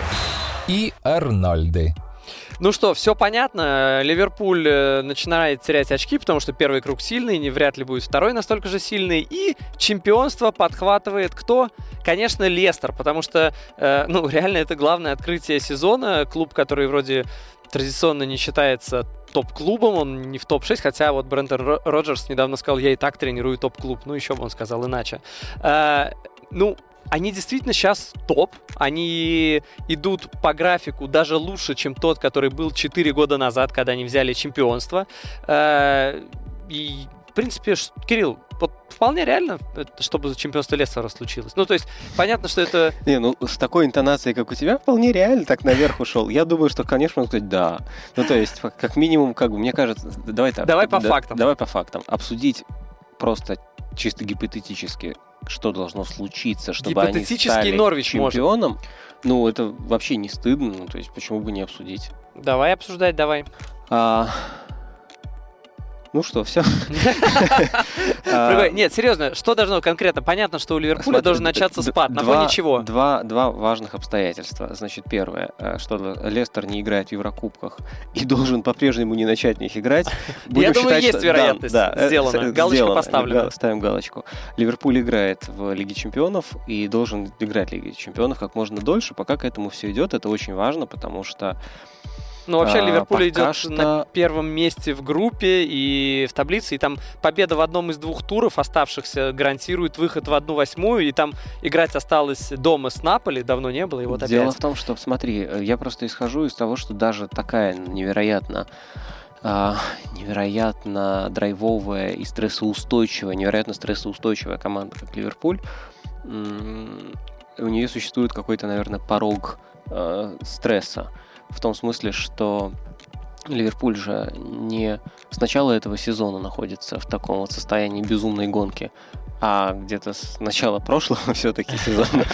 И Арнольды. Ну что, все понятно. Ливерпуль э, начинает терять очки, потому что первый круг сильный, не вряд ли будет второй настолько же сильный. И чемпионство подхватывает кто? Конечно, Лестер, потому что, э, ну, <laughs> реально это главное открытие сезона. Клуб, который вроде традиционно не считается топ-клубом, он не в топ-6, хотя вот Брентон Роджерс недавно сказал, я и так тренирую топ-клуб, ну еще бы он сказал иначе. Э, ну, они действительно сейчас топ. Они идут по графику даже лучше, чем тот, который был 4 года назад, когда они взяли чемпионство. Э, и, в принципе, Кирилл, вот вполне реально, чтобы чемпионство Лестера случилось. Ну, то есть, понятно, что это... Не, ну, с такой интонацией, как у тебя, вполне реально так наверх ушел. Я думаю, что, конечно, можно сказать «да». Ну, то есть, как минимум, как бы, мне кажется... Давай так. Давай по да, фактам. Давай по фактам. Обсудить просто чисто гипотетически что должно случиться, чтобы они стали Норвич чемпионом, может. ну, это вообще не стыдно, ну, то есть почему бы не обсудить? Давай обсуждать, давай. А, ну что, все. А, нет, серьезно, что должно конкретно? Понятно, что у Ливерпуля должен начаться спад. На фоне чего? Два, важных обстоятельства. Значит, первое, э, что Лестер не играет в Еврокубках и должен по-прежнему не начать в них играть. <laughs> Я думаю, есть вероятность э, сделана. Галочка поставлена. Ставим галочку. Ливерпуль играет в Лиге Чемпионов и должен играть в Лиге Чемпионов как можно дольше, пока к этому все идет. Это очень важно, потому что ну, вообще, а, Ливерпуль идет что... на первом месте в группе и в таблице, и там победа в одном из двух туров оставшихся гарантирует выход в одну восьмую, и там играть осталось дома с Наполи, давно не было, и вот Дело опять. в том, что, смотри, я просто исхожу из того, что даже такая невероятно Uh, невероятно драйвовая и стрессоустойчивая, невероятно стрессоустойчивая команда, как Ливерпуль, у нее существует какой-то, наверное, порог uh, стресса в том смысле, что Ливерпуль же не с начала этого сезона находится в таком вот состоянии безумной гонки, а где-то с начала прошлого <laughs> все-таки сезона.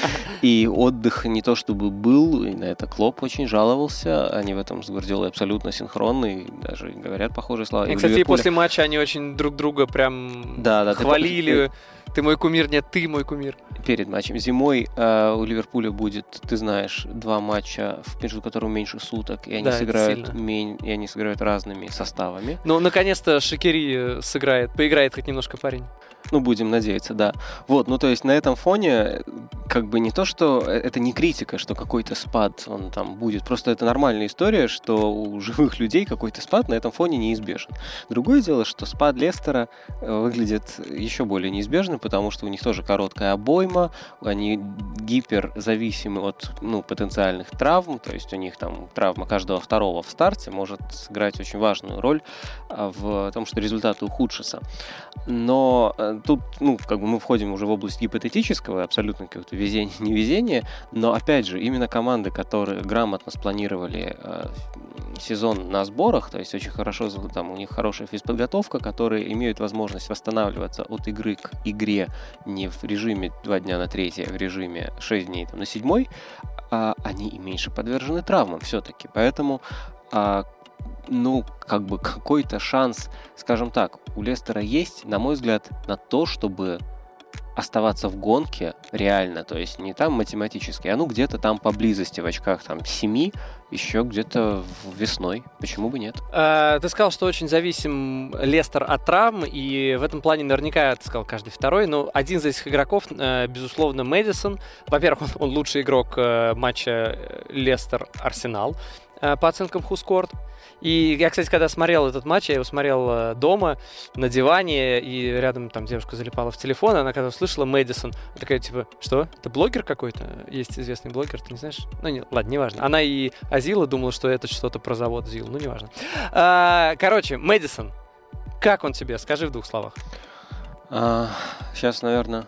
И отдых не то чтобы был, и на это Клоп очень жаловался. Они в этом с Гвардиолой абсолютно синхронны, и даже говорят похожие слова. И, кстати, Ливерпуля... после матча они очень друг друга прям да, да, хвалили. Ты ты мой кумир, нет, ты мой кумир. Перед матчем зимой э, у Ливерпуля будет, ты знаешь, два матча, между которыми меньше суток, и они да, сыграют мень, и они сыграют разными составами. Ну, наконец-то Шакири э, сыграет, поиграет хоть немножко парень. Ну, будем надеяться, да. Вот, ну то есть на этом фоне, как бы не то, что э, это не критика, что какой-то спад он там будет. Просто это нормальная история, что у живых людей какой-то спад на этом фоне неизбежен. Другое дело, что спад Лестера э, выглядит еще более неизбежным, потому что у них тоже короткая обойма, они гиперзависимы от ну, потенциальных травм, то есть у них там травма каждого второго в старте может сыграть очень важную роль а, в том, что результаты ухудшатся. Но э, тут, ну, как бы мы входим уже в область гипотетического, абсолютно какого-то везения, <laughs> невезения, но опять же, именно команды, которые грамотно спланировали э, сезон на сборах, то есть очень хорошо, там у них хорошая физподготовка, которые имеют возможность восстанавливаться от игры к игре не в режиме 2 дня на 3, а в режиме 6 дней там, на 7, а они и меньше подвержены травмам все-таки. Поэтому а, ну, как бы какой-то шанс, скажем так, у Лестера есть, на мой взгляд, на то, чтобы оставаться в гонке реально, то есть не там математически, а ну где-то там поблизости в очках там 7, еще где-то весной. Почему бы нет? А, ты сказал, что очень зависим Лестер от травм, и в этом плане наверняка, ты сказал, каждый второй, но один из этих игроков, э, безусловно, Мэдисон. Во-первых, он, лучший игрок э, матча э, Лестер-Арсенал по оценкам Хускорт. И я, кстати, когда смотрел этот матч, я его смотрел э, дома, на диване, и рядом там девушка залипала в телефон, она когда услышала Мэдисон, такая, типа, что? Это блогер какой-то? Есть известный блогер, ты не знаешь? Ну, не, ладно, неважно. Она и Азила думала, что это что-то про завод Зил, ну, неважно. А, короче, Мэдисон, как он тебе? Скажи в двух словах. А, сейчас, наверное,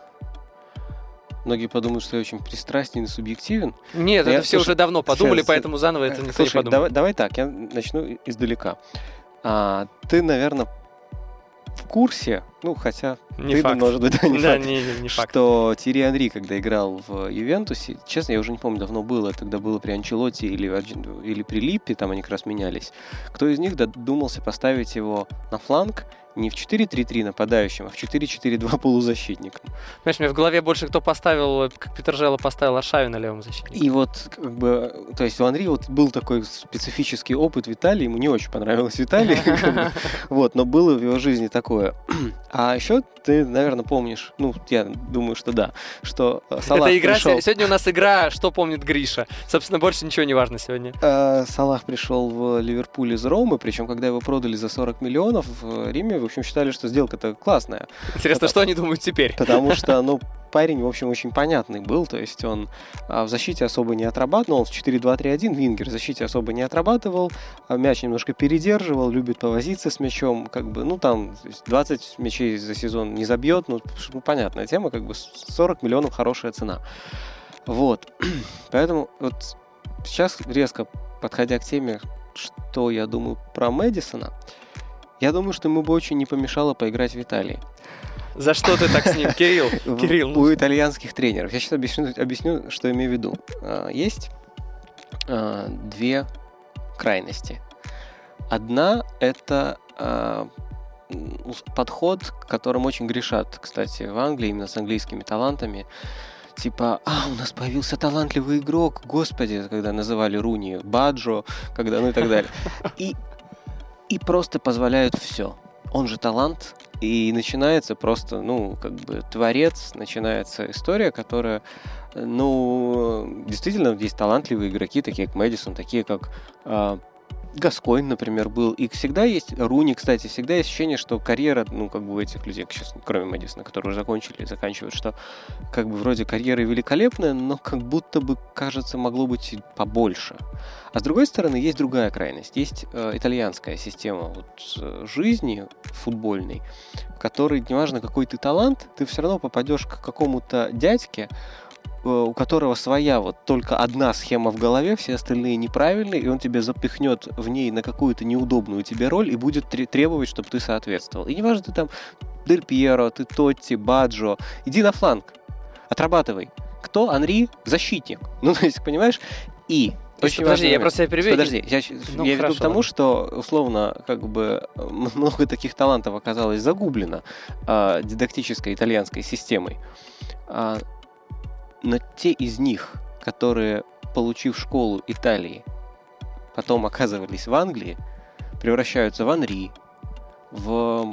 Многие подумают, что я очень пристрастен и субъективен. Нет, я, это все слушай, уже давно подумали, сейчас, поэтому заново это никто слушай, не подумал. Давай, давай так, я начну издалека. А, ты, наверное, в курсе, ну, хотя не ты, факт. может быть, да, не да, факт, не, не факт. что Тири Анри, когда играл в Ювентусе, честно, я уже не помню, давно было, тогда было при Анчелоте или, или при Липпе, там они как раз менялись. Кто из них додумался поставить его на фланг не в 4-3-3 нападающим, а в 4-4-2 <laughs> полузащитником. Понимаешь, мне в голове больше кто поставил, как Питер Желло поставил Аршави на левом защитнике. И вот, как бы, то есть у Анри вот был такой специфический опыт Виталий, ему не очень понравилось Виталий, <laughs> вот, но было в его жизни такое. А еще ты, наверное, помнишь, ну, я думаю, что да, что э, Салах Это игра, пришел... сегодня у нас игра «Что помнит Гриша». Собственно, больше ничего не важно сегодня. Э, Салах пришел в Ливерпуль из Ромы, причем, когда его продали за 40 миллионов в Риме, в общем, считали, что сделка-то классная. Интересно, потому, что они думают теперь? Потому <laughs> что, ну, парень, в общем, очень понятный был, то есть он а, в защите особо не отрабатывал, он в 4-2-3-1 вингер в защите особо не отрабатывал, а мяч немножко передерживал, любит повозиться с мячом, как бы, ну, там 20 мячей за сезон не забьет, ну, ну понятная тема, как бы 40 миллионов хорошая цена. Вот, <clears throat> поэтому вот сейчас резко подходя к теме, что я думаю про Мэдисона, я думаю, что ему бы очень не помешало поиграть в Италии. За что ты так с ним, <laughs> Кирилл? Кирилл, ну... У итальянских тренеров. Я сейчас объясню, объясню, что имею в виду. А, есть а, две крайности. Одна – это а, подход, которым очень грешат, кстати, в Англии, именно с английскими талантами. Типа, а, у нас появился талантливый игрок, господи, когда называли Руни Баджо, когда, ну и так далее. <laughs> И, и просто позволяют все. Он же талант, и начинается просто, ну, как бы творец, начинается история, которая, ну, действительно, есть талантливые игроки, такие как Мэдисон, такие как э, Гаскойн, например, был. И всегда есть, Руни, кстати, всегда есть ощущение, что карьера, ну, как бы у этих людей, сейчас, кроме Мэдисона, которые уже закончили и заканчивают, что как бы вроде карьера великолепная, но как будто бы, кажется, могло быть побольше. А с другой стороны, есть другая крайность. Есть э, итальянская система вот, э, жизни футбольной, в которой, неважно, какой ты талант, ты все равно попадешь к какому-то дядьке, у которого своя вот только одна схема в голове, все остальные неправильные, и он тебе запихнет в ней на какую-то неудобную тебе роль и будет требовать, чтобы ты соответствовал. И неважно, ты там Дель Пьеро, ты Тотти, Баджо, иди на фланг, отрабатывай. Кто? Анри? Защитник. <laughs> Ну, то есть, понимаешь? И очень Подожди, я просто перебью. Подожди, я, ну, я веду к тому, что условно как бы <laughs> много таких талантов оказалось загублено э, дидактической итальянской системой. А, но те из них, которые, получив школу Италии, потом оказывались в Англии, превращаются в Анри, в,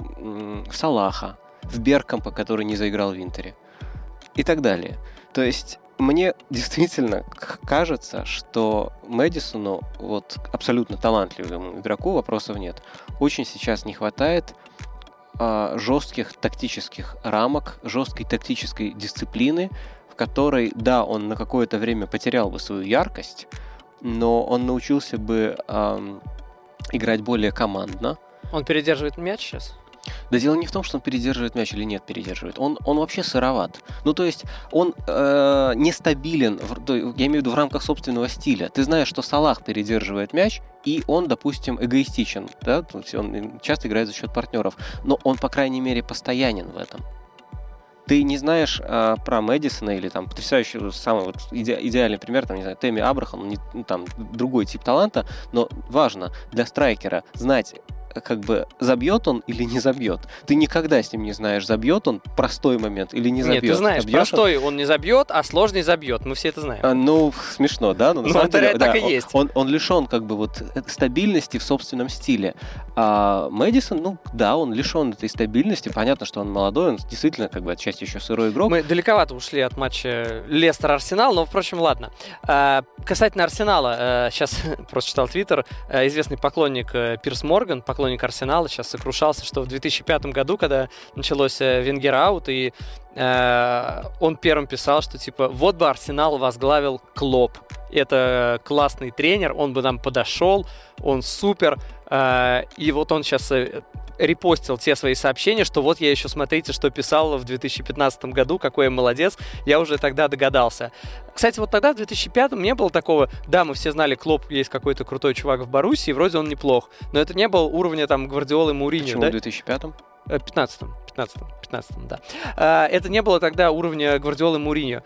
в Салаха, в Беркампа, который не заиграл в Интере и так далее. То есть мне <laughs> действительно кажется, что Мэдисону, вот абсолютно талантливому игроку, вопросов нет, очень сейчас не хватает а, жестких тактических рамок, жесткой тактической дисциплины, в которой, да, он на какое-то время потерял бы свою яркость, но он научился бы эм, играть более командно. Он передерживает мяч сейчас? Да дело не в том, что он передерживает мяч или нет передерживает. Он, он вообще сыроват. Ну, то есть, он э, нестабилен, в, я имею в виду в рамках собственного стиля. Ты знаешь, что Салах передерживает мяч, и он, допустим, эгоистичен. Да? То есть он часто играет за счет партнеров. Но он, по крайней мере, постоянен в этом ты не знаешь а, про Мэдисона или там потрясающий, самый вот иде, идеальный пример, там, не знаю, Тэмми Абрахам, не, ну, там другой тип таланта, но важно для страйкера знать как бы забьет он или не забьет. Ты никогда с ним не знаешь, забьет он простой момент или не забьет. Нет, ты знаешь, Забьешь простой он... он не забьет, а сложный забьет. Мы все это знаем. А, ну, смешно, да? Но на ну, самом деле, так да, и есть. Он, он лишен как бы вот э, стабильности в собственном стиле. А Мэдисон, ну да, он лишен этой стабильности. Понятно, что он молодой, он действительно как бы отчасти еще сырой игрок. Мы далековато ушли от матча Лестер-Арсенал, но, впрочем, ладно. А, касательно Арсенала, сейчас <laughs> просто читал твиттер, э, известный поклонник э, Пирс Морган, поклонник Арсенала, сейчас сокрушался, что в 2005 году, когда началось Венгер аут, и э, он первым писал, что типа вот бы Арсенал возглавил Клоп. Это классный тренер, он бы нам подошел, он супер. Э, и вот он сейчас э, репостил те свои сообщения, что вот я еще, смотрите, что писал в 2015 году, какой я молодец, я уже тогда догадался. Кстати, вот тогда, в 2005 не было такого, да, мы все знали, Клоп есть какой-то крутой чувак в Боруссии, вроде он неплох, но это не было уровня там Гвардиолы Муриньо, Почему да? в 2005 15 15 15 да. А, это не было тогда уровня Гвардиолы Муриньо.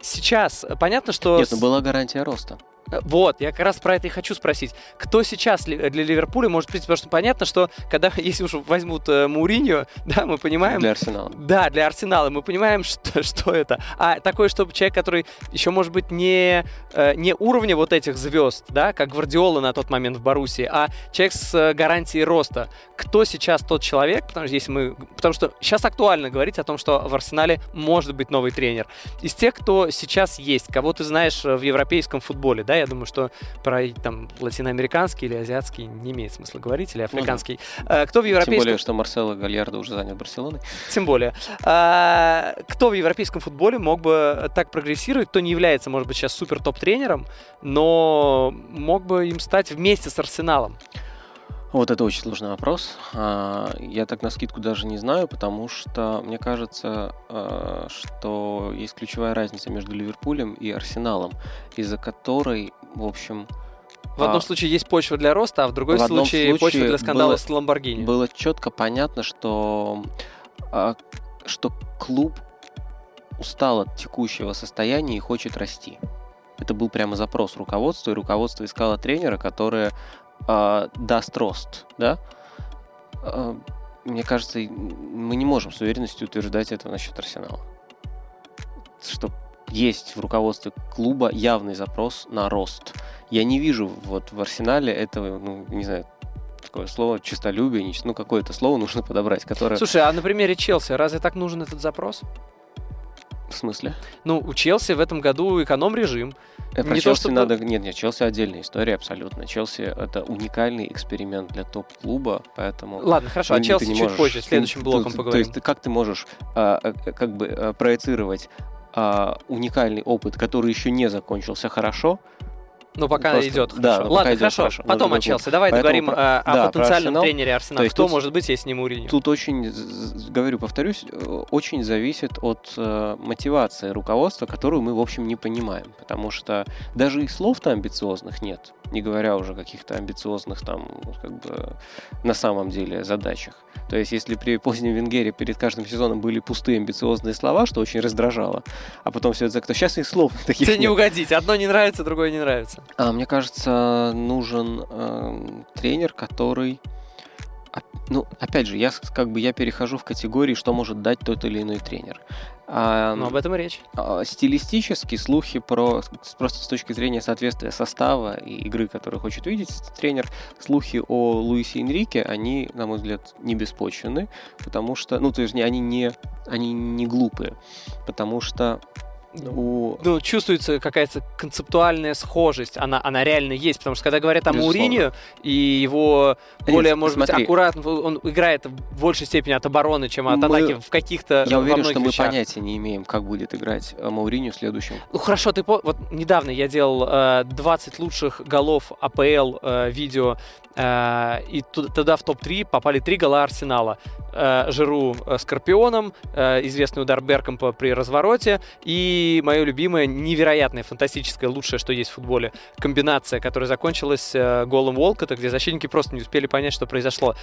Сейчас понятно, что... Нет, но была гарантия роста. Вот, я как раз про это и хочу спросить. Кто сейчас для Ливерпуля может прийти? Потому что понятно, что когда, <laughs> если уж возьмут э, Муриньо, <laughs> да, мы понимаем... Для Арсенала. Да, для Арсенала. Мы понимаем, <laughs> что, что это. А такой, чтобы человек, который еще, может быть, не, э, не уровня вот этих звезд, да, как Гвардиола на тот момент в Боруссии, а человек с э, гарантией роста. Кто сейчас тот человек? Потому что, если мы, потому что сейчас актуально говорить о том, что в Арсенале может быть новый тренер. Из тех, кто сейчас есть, кого ты знаешь в европейском футболе, да, я думаю, что про там латиноамериканский или азиатский не имеет смысла говорить, или африканский. Ну, да. Кто в европейском... Тем более, что Марсело Гальярдо уже занят Барселоной. Тем более. А, кто в европейском футболе мог бы так прогрессировать, кто не является, может быть, сейчас супер топ-тренером, но мог бы им стать вместе с Арсеналом? Вот это очень сложный вопрос. А, я так на скидку даже не знаю, потому что мне кажется, а, что есть ключевая разница между Ливерпулем и Арсеналом, из-за которой, в общем, в одном а, случае есть почва для роста, а в другой в случае, случае почва для скандала было, с Ламборгини. Было четко понятно, что, что клуб устал от текущего состояния и хочет расти. Это был прямо запрос руководства, и руководство искало тренера, которое э, даст рост, да, э, мне кажется, мы не можем с уверенностью утверждать это насчет Арсенала. Что есть в руководстве клуба явный запрос на рост. Я не вижу вот в Арсенале этого, ну, не знаю, такое слово чистолюбие, ну, какое-то слово нужно подобрать, которое... Слушай, а на примере Челси, разве так нужен этот запрос? В смысле? Ну, у Челси в этом году эконом-режим. Это про не Челси то, что... надо... Нет, нет, Челси отдельная история абсолютно. Челси — это уникальный эксперимент для топ-клуба, поэтому... Ладно, хорошо, а Челси чуть можешь... позже, следующим блоком ты, поговорим. То есть как ты можешь а, а, как бы а, проецировать а, уникальный опыт, который еще не закончился хорошо, ну, пока Просто, идет хорошо. Да, Ладно, идет хорошо. Хорошо. Потом о Челси. Давай Поэтому договорим про... о, да, потенциальном Арсенал. тренере Арсенала. Кто тут, может быть, если не Муриньо? Тут очень, говорю, повторюсь, очень зависит от э, мотивации руководства, которую мы, в общем, не понимаем. Потому что даже и слов-то амбициозных нет, не говоря уже о каких-то амбициозных там, как бы, на самом деле задачах. То есть, если при позднем Венгере перед каждым сезоном были пустые амбициозные слова, что очень раздражало, а потом все это то сейчас их слов <laughs> таких Тебе не угодить. Одно не нравится, другое не нравится. А, мне кажется, нужен э, тренер, который ну, опять же, я как бы я перехожу в категории, что может дать тот или иной тренер. А, ну, об этом и речь. А, стилистически слухи про, просто с точки зрения соответствия состава и игры, которую хочет видеть тренер, слухи о Луисе Энрике, они, на мой взгляд, не беспочвены, потому что, ну, то есть они не, они не глупые, потому что ну, ну, чувствуется какая-то концептуальная схожесть. Она, она реально есть. Потому что когда говорят о Мауриньо и его более, Нет, может смотри. быть, аккуратно, он играет в большей степени от обороны, чем от мы... атаки в каких-то Я уверен, что вещах. мы понятия не имеем, как будет играть э, Мауриньо в следующем. Ну хорошо, ты по... вот недавно я делал э, 20 лучших голов АПЛ э, видео Э, и туда в топ-3 попали три гола Арсенала. Э, Жиру э, Скорпионом, известный удар Беркомпа при развороте и мое любимое, невероятное, фантастическое, лучшее, что есть в футболе, комбинация, которая закончилась голом Волкота, где защитники просто не успели понять, что произошло.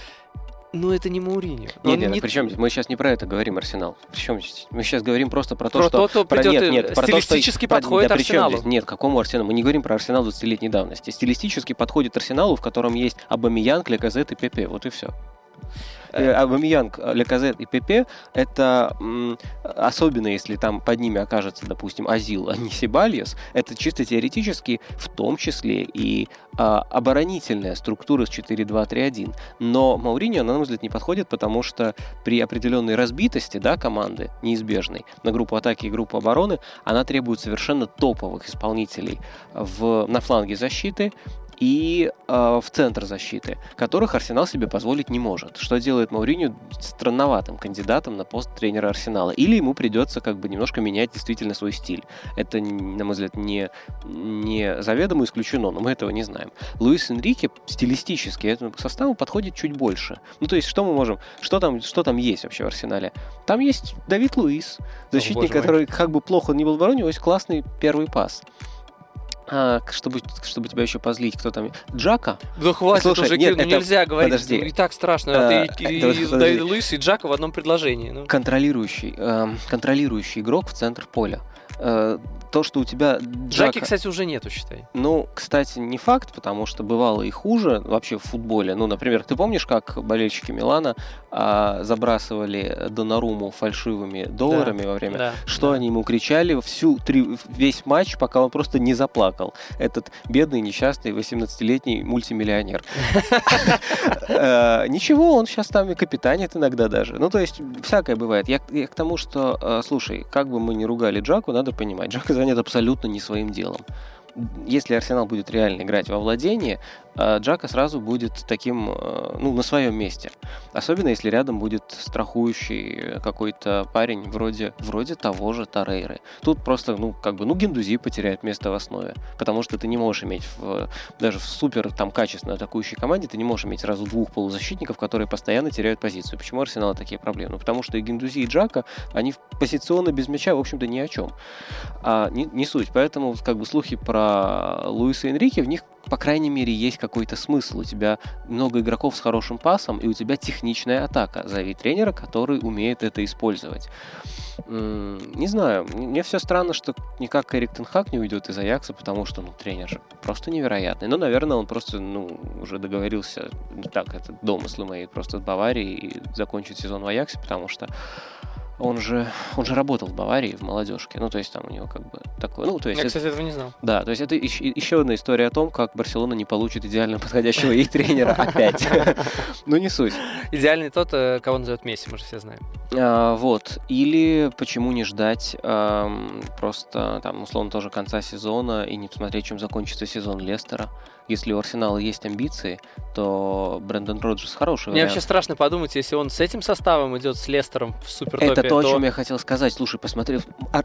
Ну, это не Мауриньо. Нет, нет, не... причем мы сейчас не про это говорим, Арсенал. Причем мы сейчас говорим просто про то, про что... То, про... Нет, нет, про стилистически то, что... подходит да, Арсеналу. Нет, какому Арсеналу? Мы не говорим про Арсенал 20-летней давности. Стилистически подходит Арсеналу, в котором есть Абамиянг, Леказет и Пепе. Вот и все. Э, Абамиянг, Леказет и Пепе, это особенно если там под ними окажется, допустим, Азил, а не Сибальес, это чисто теоретически в том числе и а, оборонительная структура с 4-2-3-1. Но Мауриньо, на мой взгляд, не подходит, потому что при определенной разбитости да, команды, неизбежной, на группу атаки и группу обороны, она требует совершенно топовых исполнителей в, на фланге защиты, и э, в центр защиты, которых Арсенал себе позволить не может. Что делает Мауриню странноватым кандидатом на пост тренера Арсенала. Или ему придется как бы немножко менять действительно свой стиль. Это, на мой взгляд, не, не заведомо исключено, но мы этого не знаем. Луис Энрике стилистически этому составу подходит чуть больше. Ну, то есть, что мы можем... Что там, что там есть вообще в Арсенале? Там есть Давид Луис, защитник, О, который, как бы плохо он ни был в обороне, у него есть классный первый пас. А, чтобы, чтобы тебя еще позлить, кто там? Джака? Да хватит Слушай, уже, нет, ну, это... нельзя говорить, подожди. и так страшно. А, ты, и, и, Давид Луис и Джака в одном предложении. Ну. Контролирующий, э, контролирующий игрок в центр поля. Э, то, что у тебя... Джаки, кстати, уже нету, считай. Ну, кстати, не факт, потому что бывало и хуже вообще в футболе. Ну, например, ты помнишь, как болельщики Милана а, забрасывали Донаруму фальшивыми долларами да, во время? Да, что да. они ему кричали всю три, весь матч, пока он просто не заплакал. Этот бедный, несчастный 18-летний мультимиллионер. <laughs> Э, ничего, он сейчас там и капитанит иногда даже. Ну, то есть, всякое бывает. Я к тому, что, э, слушай, как бы мы ни ругали Джаку, надо понимать, Джака занят абсолютно не своим делом если Арсенал будет реально играть во владение, э, Джака сразу будет таким, э, ну, на своем месте. Особенно, если рядом будет страхующий какой-то парень вроде, вроде того же Тарейры. Тут просто, ну, как бы, ну, Гендузи потеряет место в основе, потому что ты не можешь иметь в, даже в супер там качественно атакующей команде, ты не можешь иметь сразу двух полузащитников, которые постоянно теряют позицию. Почему Арсенал такие проблемы? Ну, потому что и Гендузи, и Джака, они позиционно без мяча, в общем-то, ни о чем. А, не, не суть. Поэтому, как бы, слухи про Луиса Энрике, в них, по крайней мере, есть какой-то смысл. У тебя много игроков с хорошим пасом, и у тебя техничная атака. Зови тренера, который умеет это использовать. Не знаю, мне все странно, что никак Эрик Тенхак не уйдет из Аякса, потому что, ну, тренер же просто невероятный. Но, наверное, он просто, ну, уже договорился, так, это домыслы мои, просто с Баварии и закончить сезон в Аяксе, потому что он же, он же работал в Баварии, в молодежке. Ну, то есть там у него как бы такое... Ну, то есть Я, это, кстати, этого не знал. Да, то есть это еще, еще одна история о том, как Барселона не получит идеально подходящего ей тренера <laughs> опять. Ну, не суть. Идеальный тот, э, кого называют Месси, мы же все знаем. А, вот. Или почему не ждать просто, там, условно, тоже конца сезона и не посмотреть, чем закончится сезон Лестера если у Арсенала есть амбиции, то Брэндон Роджерс хороший Мне вариант. вообще страшно подумать, если он с этим составом идет с Лестером в супер Это то, то, о чем я хотел сказать. Слушай, посмотри,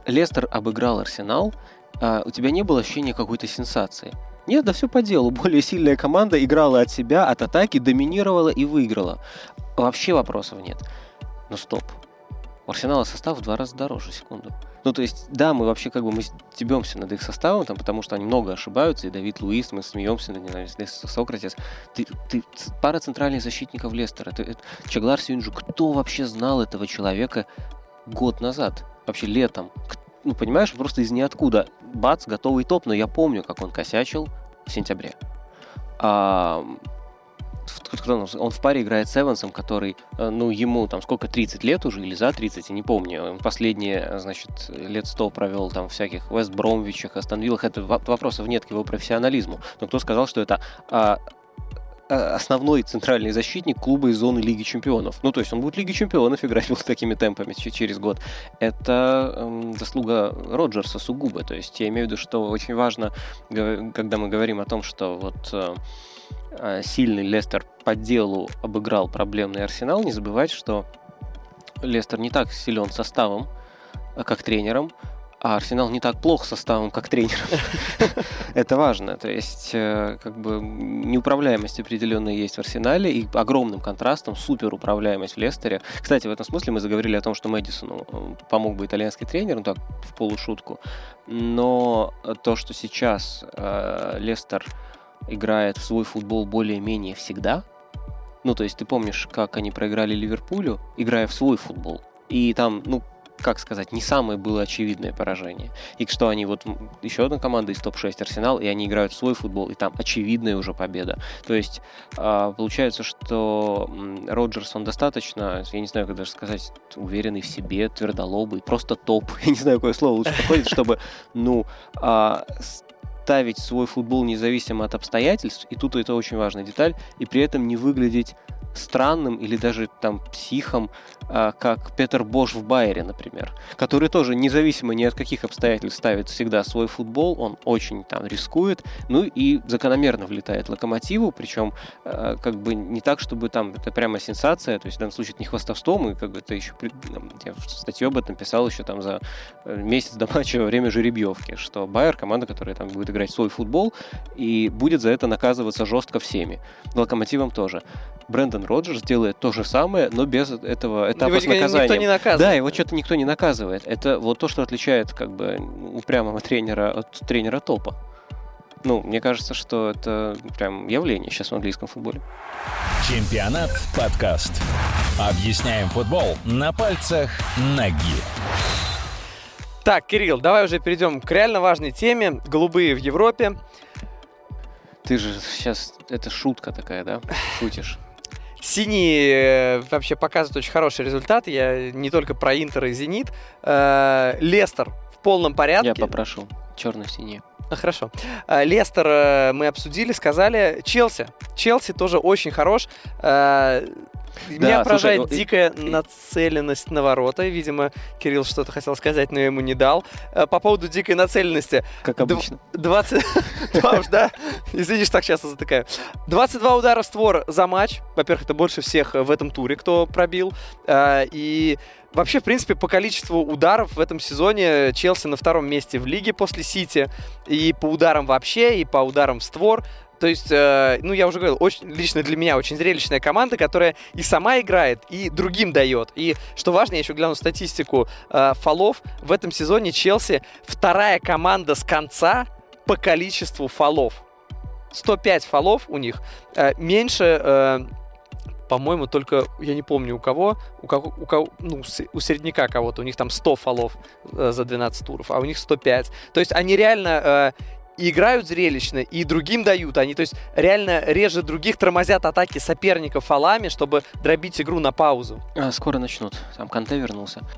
Лестер обыграл Арсенал, а у тебя не было ощущения какой-то сенсации. Нет, да все по делу. Более сильная команда играла от себя, от атаки, доминировала и выиграла. Вообще вопросов нет. Но стоп. У Арсенала состав в два раза дороже, секунду. Ну, то есть, да, мы вообще как бы мы стебемся над их составом, там, потому что они много ошибаются, и Давид Луис, мы смеемся над ним, Сократес. Ты, ты, пара центральных защитников Лестера, ты, это, Чаглар Сюнджу, кто вообще знал этого человека год назад? Вообще летом? Ну, понимаешь, просто из ниоткуда. Бац, готовый топ, но я помню, как он косячил в сентябре. А, он в паре играет с Эвансом, который, э, ну, ему там сколько, 30 лет уже или за 30, я не помню. Он последние, значит, лет 100 провел там всяких Вест Бромвичах, Астон Это вопросов нет к его профессионализму. Но кто сказал, что это а, основной центральный защитник клуба из зоны Лиги Чемпионов. Ну, то есть он будет в Лиге Чемпионов играть <laughs> вот такими темпами через год. Это э, заслуга Роджерса сугубо. То есть я имею в виду, что очень важно, когда мы говорим о том, что вот э, э, сильный Лестер по делу обыграл проблемный Арсенал, не забывать, что Лестер не так силен составом, э, как тренером, а Арсенал не так плохо составом, как тренер. <laughs> Это важно. То есть, э, как бы, неуправляемость определенная есть в Арсенале, и огромным контрастом супер управляемость в Лестере. Кстати, в этом смысле мы заговорили о том, что Мэдисону э, помог бы итальянский тренер, ну так, в полушутку. Но то, что сейчас э, Лестер играет свой футбол более-менее всегда, ну, то есть ты помнишь, как они проиграли Ливерпулю, играя в свой футбол. И там, ну, как сказать, не самое было очевидное поражение. И что они вот еще одна команда из топ-6 Арсенал, и они играют в свой футбол, и там очевидная уже победа. То есть а, получается, что Роджерс, он достаточно, я не знаю, как даже сказать, уверенный в себе, твердолобый, просто топ. <laughs> Я не знаю, какое слово лучше подходит, чтобы, ну, а, ставить свой футбол независимо от обстоятельств, и тут это очень важная деталь, и при этом не выглядеть странным или даже там психом, а, как Петер Бош в Байере, например, который тоже независимо ни от каких обстоятельств ставит всегда свой футбол, он очень там рискует, ну и закономерно влетает локомотиву, причем а, как бы не так, чтобы там это прямо сенсация, то есть в данном случае это не хвастовством, и как бы это еще, я статью об этом писал еще там за э, месяц до матча во время жеребьевки, что Байер команда, которая там будет играть свой футбол, и будет за это наказываться жестко всеми. Локомотивом тоже. Брэндон Роджерс делает то же самое, но без этого этапа его с наказанием. Никто не наказывает. Да, его что-то никто не наказывает. Это вот то, что отличает как бы упрямого тренера от тренера топа. Ну, мне кажется, что это прям явление сейчас в английском футболе. Чемпионат подкаст. Объясняем футбол на пальцах ноги. Так, Кирилл, давай уже перейдем к реально важной теме. Голубые в Европе. Ты же сейчас... Это шутка такая, да? Шутишь. Синие э, вообще показывают очень хороший результат. Я не только про Интер и Зенит. Э, Лестер в полном порядке. Я попрошу. Черно-синие. А, хорошо. Э, Лестер мы обсудили, сказали. Челси. Челси тоже очень хорош. Меня да, поражает слушай, дикая и... нацеленность на ворота. Видимо, Кирилл что-то хотел сказать, но я ему не дал. Э, по поводу дикой нацеленности. Как обычно. 20... <laughs> уж, да? Извини, что так часто затыкаю. 22 удара в створ за матч. Во-первых, это больше всех в этом туре, кто пробил. Э, и Вообще, в принципе, по количеству ударов в этом сезоне Челси на втором месте в лиге после Сити. И по ударам вообще, и по ударам в створ. То есть, э, ну, я уже говорил, очень, лично для меня очень зрелищная команда, которая и сама играет, и другим дает. И, что важно, я еще гляну статистику э, фолов. В этом сезоне Челси вторая команда с конца по количеству фолов. 105 фолов у них. Э, меньше... Э, по-моему, только, я не помню у кого, у кого, у, кого ну, у середняка кого-то, у них там 100 фолов э, за 12 туров, а у них 105. То есть они реально э, и играют зрелищно, и другим дают. Они, то есть, реально реже других тормозят атаки соперников фалами, чтобы дробить игру на паузу. А, скоро начнут. Там Канте вернулся. <laughs>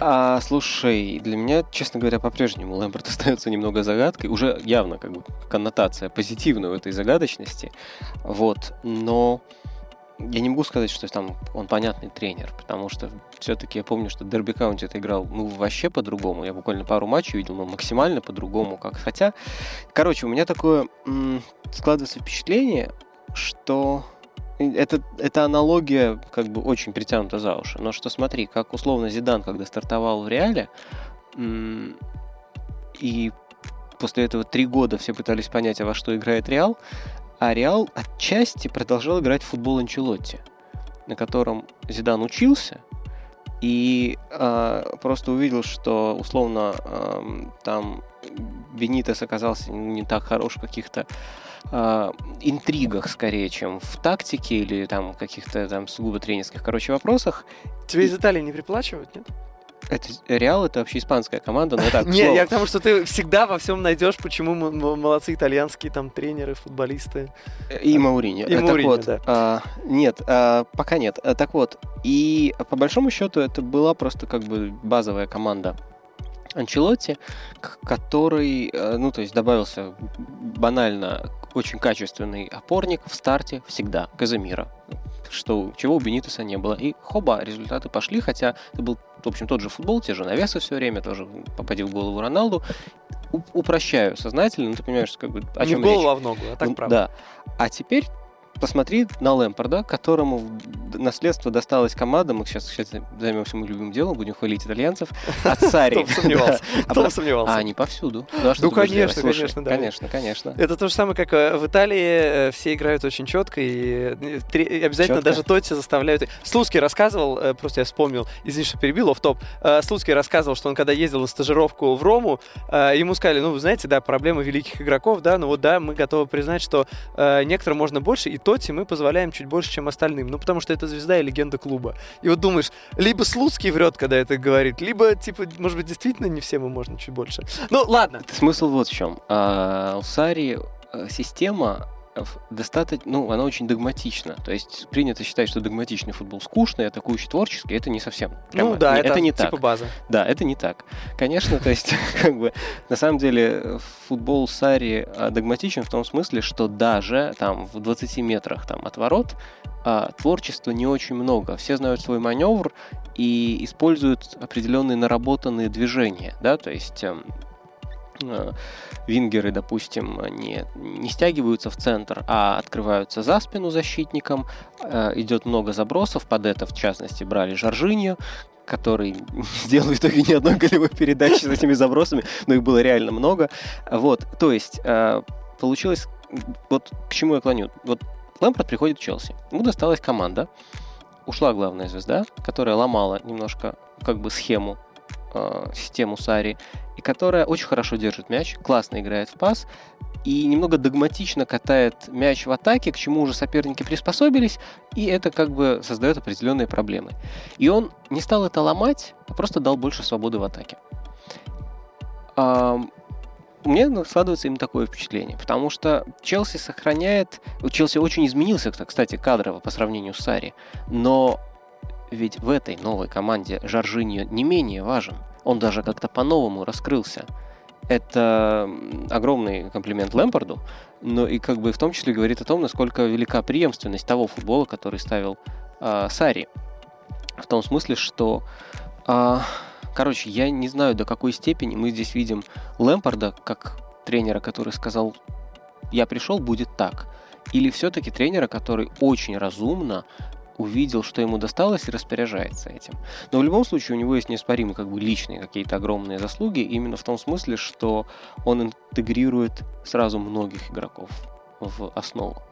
А, слушай, для меня, честно говоря, по-прежнему Лэмпорт остается немного загадкой. Уже явно как бы коннотация позитивная у этой загадочности. Вот. Но я не могу сказать, что там он понятный тренер, потому что все-таки я помню, что Дерби Каунти это играл ну вообще по-другому. Я буквально пару матчей видел, но максимально по-другому. Как хотя, короче, у меня такое м- складывается впечатление, что это, это аналогия как бы очень притянута за уши. Но что смотри, как условно Зидан, когда стартовал в Реале, м- и после этого три года все пытались понять, а во что играет Реал, а Реал отчасти продолжал играть в футбол Анчелотти, на котором Зидан учился, и э, просто увидел, что условно э, там Бенитес оказался не так хорош в каких-то э, интригах скорее, чем в тактике или там каких-то там сугубо тренерских, короче, вопросах. Тебе из Италии не приплачивают, нет? Это Реал это вообще испанская команда, но так. <laughs> Не, я к тому, что ты всегда во всем найдешь, почему молодцы итальянские там тренеры, футболисты. И Маурини. И Маурини, да. А, нет, а, пока нет. Так вот, и по большому счету это была просто как бы базовая команда Анчелотти, который, ну, то есть добавился банально очень качественный опорник в старте всегда, Казамира, что, чего у Бенитеса не было. И хоба, результаты пошли, хотя это был, в общем, тот же футбол, те же навесы все время, тоже попади в голову Роналду. У- упрощаю сознательно, но ты понимаешь, как бы, о Не чем в голову, речь. а в ногу, а так Ну, правда. Да. А теперь посмотри на Лэмпорда, которому наследство досталась команда, мы сейчас, сейчас займемся мы любимым делом, будем хвалить итальянцев, <laughs> от Сари. Бы сомневался. А про- сомневался. А они повсюду. Ну, конечно, конечно, да. Конечно, конечно. Это то же самое, как э, в Италии э, все играют очень четко, и э, и обязательно даже Тотти заставляют. Слуцкий рассказывал, просто я вспомнил, извини, что перебил, в топ. Слуцкий рассказывал, что он когда ездил на стажировку в Рому, ему сказали, ну, вы знаете, да, проблема великих игроков, да, ну вот да, мы готовы признать, что некоторым можно больше, и Тотти мы позволяем чуть больше, чем остальным. Ну, потому что это звезда и легенда клуба. И вот думаешь, либо Слуцкий врет, когда это говорит, либо, типа, может быть, действительно не всем и можно чуть больше. Ну, ладно. Смысл вот в чем. А, у Сари э, система достаточно, ну, она очень догматична. То есть принято считать, что догматичный футбол скучный, атакующий творческий. Это не совсем. прямо- ну, да, не- это, не типа так. база. Да, это не так. Конечно, то есть, <laughs> как бы, на самом деле, футбол Сари а, догматичен в том смысле, что даже там в 20 метрах там, от ворот а, творчества не очень много. Все знают свой маневр и используют определенные наработанные движения, да, то есть эм, вингеры, допустим, не, не стягиваются в центр, а открываются за спину защитникам. Э, идет много забросов, под это, в частности, брали Жоржиньо, который не <laughs> сделал в итоге ни одной голевой передачи с этими забросами, но их было реально много. Вот, то есть, э, получилось, вот к чему я клоню. Вот Лэмпорт приходит в Челси. Ему досталась команда, ушла главная звезда, которая ломала немножко как бы схему, э, систему Сари, и которая очень хорошо держит мяч, классно играет в пас, и немного догматично катает мяч в атаке, к чему уже соперники приспособились, и это как бы создает определенные проблемы. И он не стал это ломать, а просто дал больше свободы в атаке. Ам, у складывается именно такое впечатление, потому что Челси сохраняет... Челси очень изменился, кстати, кадрово по сравнению с Сари, но ведь в этой новой команде Жоржиньо не менее важен. Он даже как-то по-новому раскрылся. Это огромный комплимент Лэмпорду, но и как бы в том числе говорит о том, насколько велика преемственность того футбола, который ставил а, Сари. В том смысле, что... а, короче, я не знаю, до какой степени мы здесь видим Лэмпорда как тренера, который сказал, я пришел, будет так. Или все-таки тренера, который очень разумно увидел, что ему досталось и распоряжается этим. Но в любом случае у него есть неоспоримые как бы личные какие-то огромные заслуги, именно в том смысле, что он интегрирует сразу многих игроков в основу.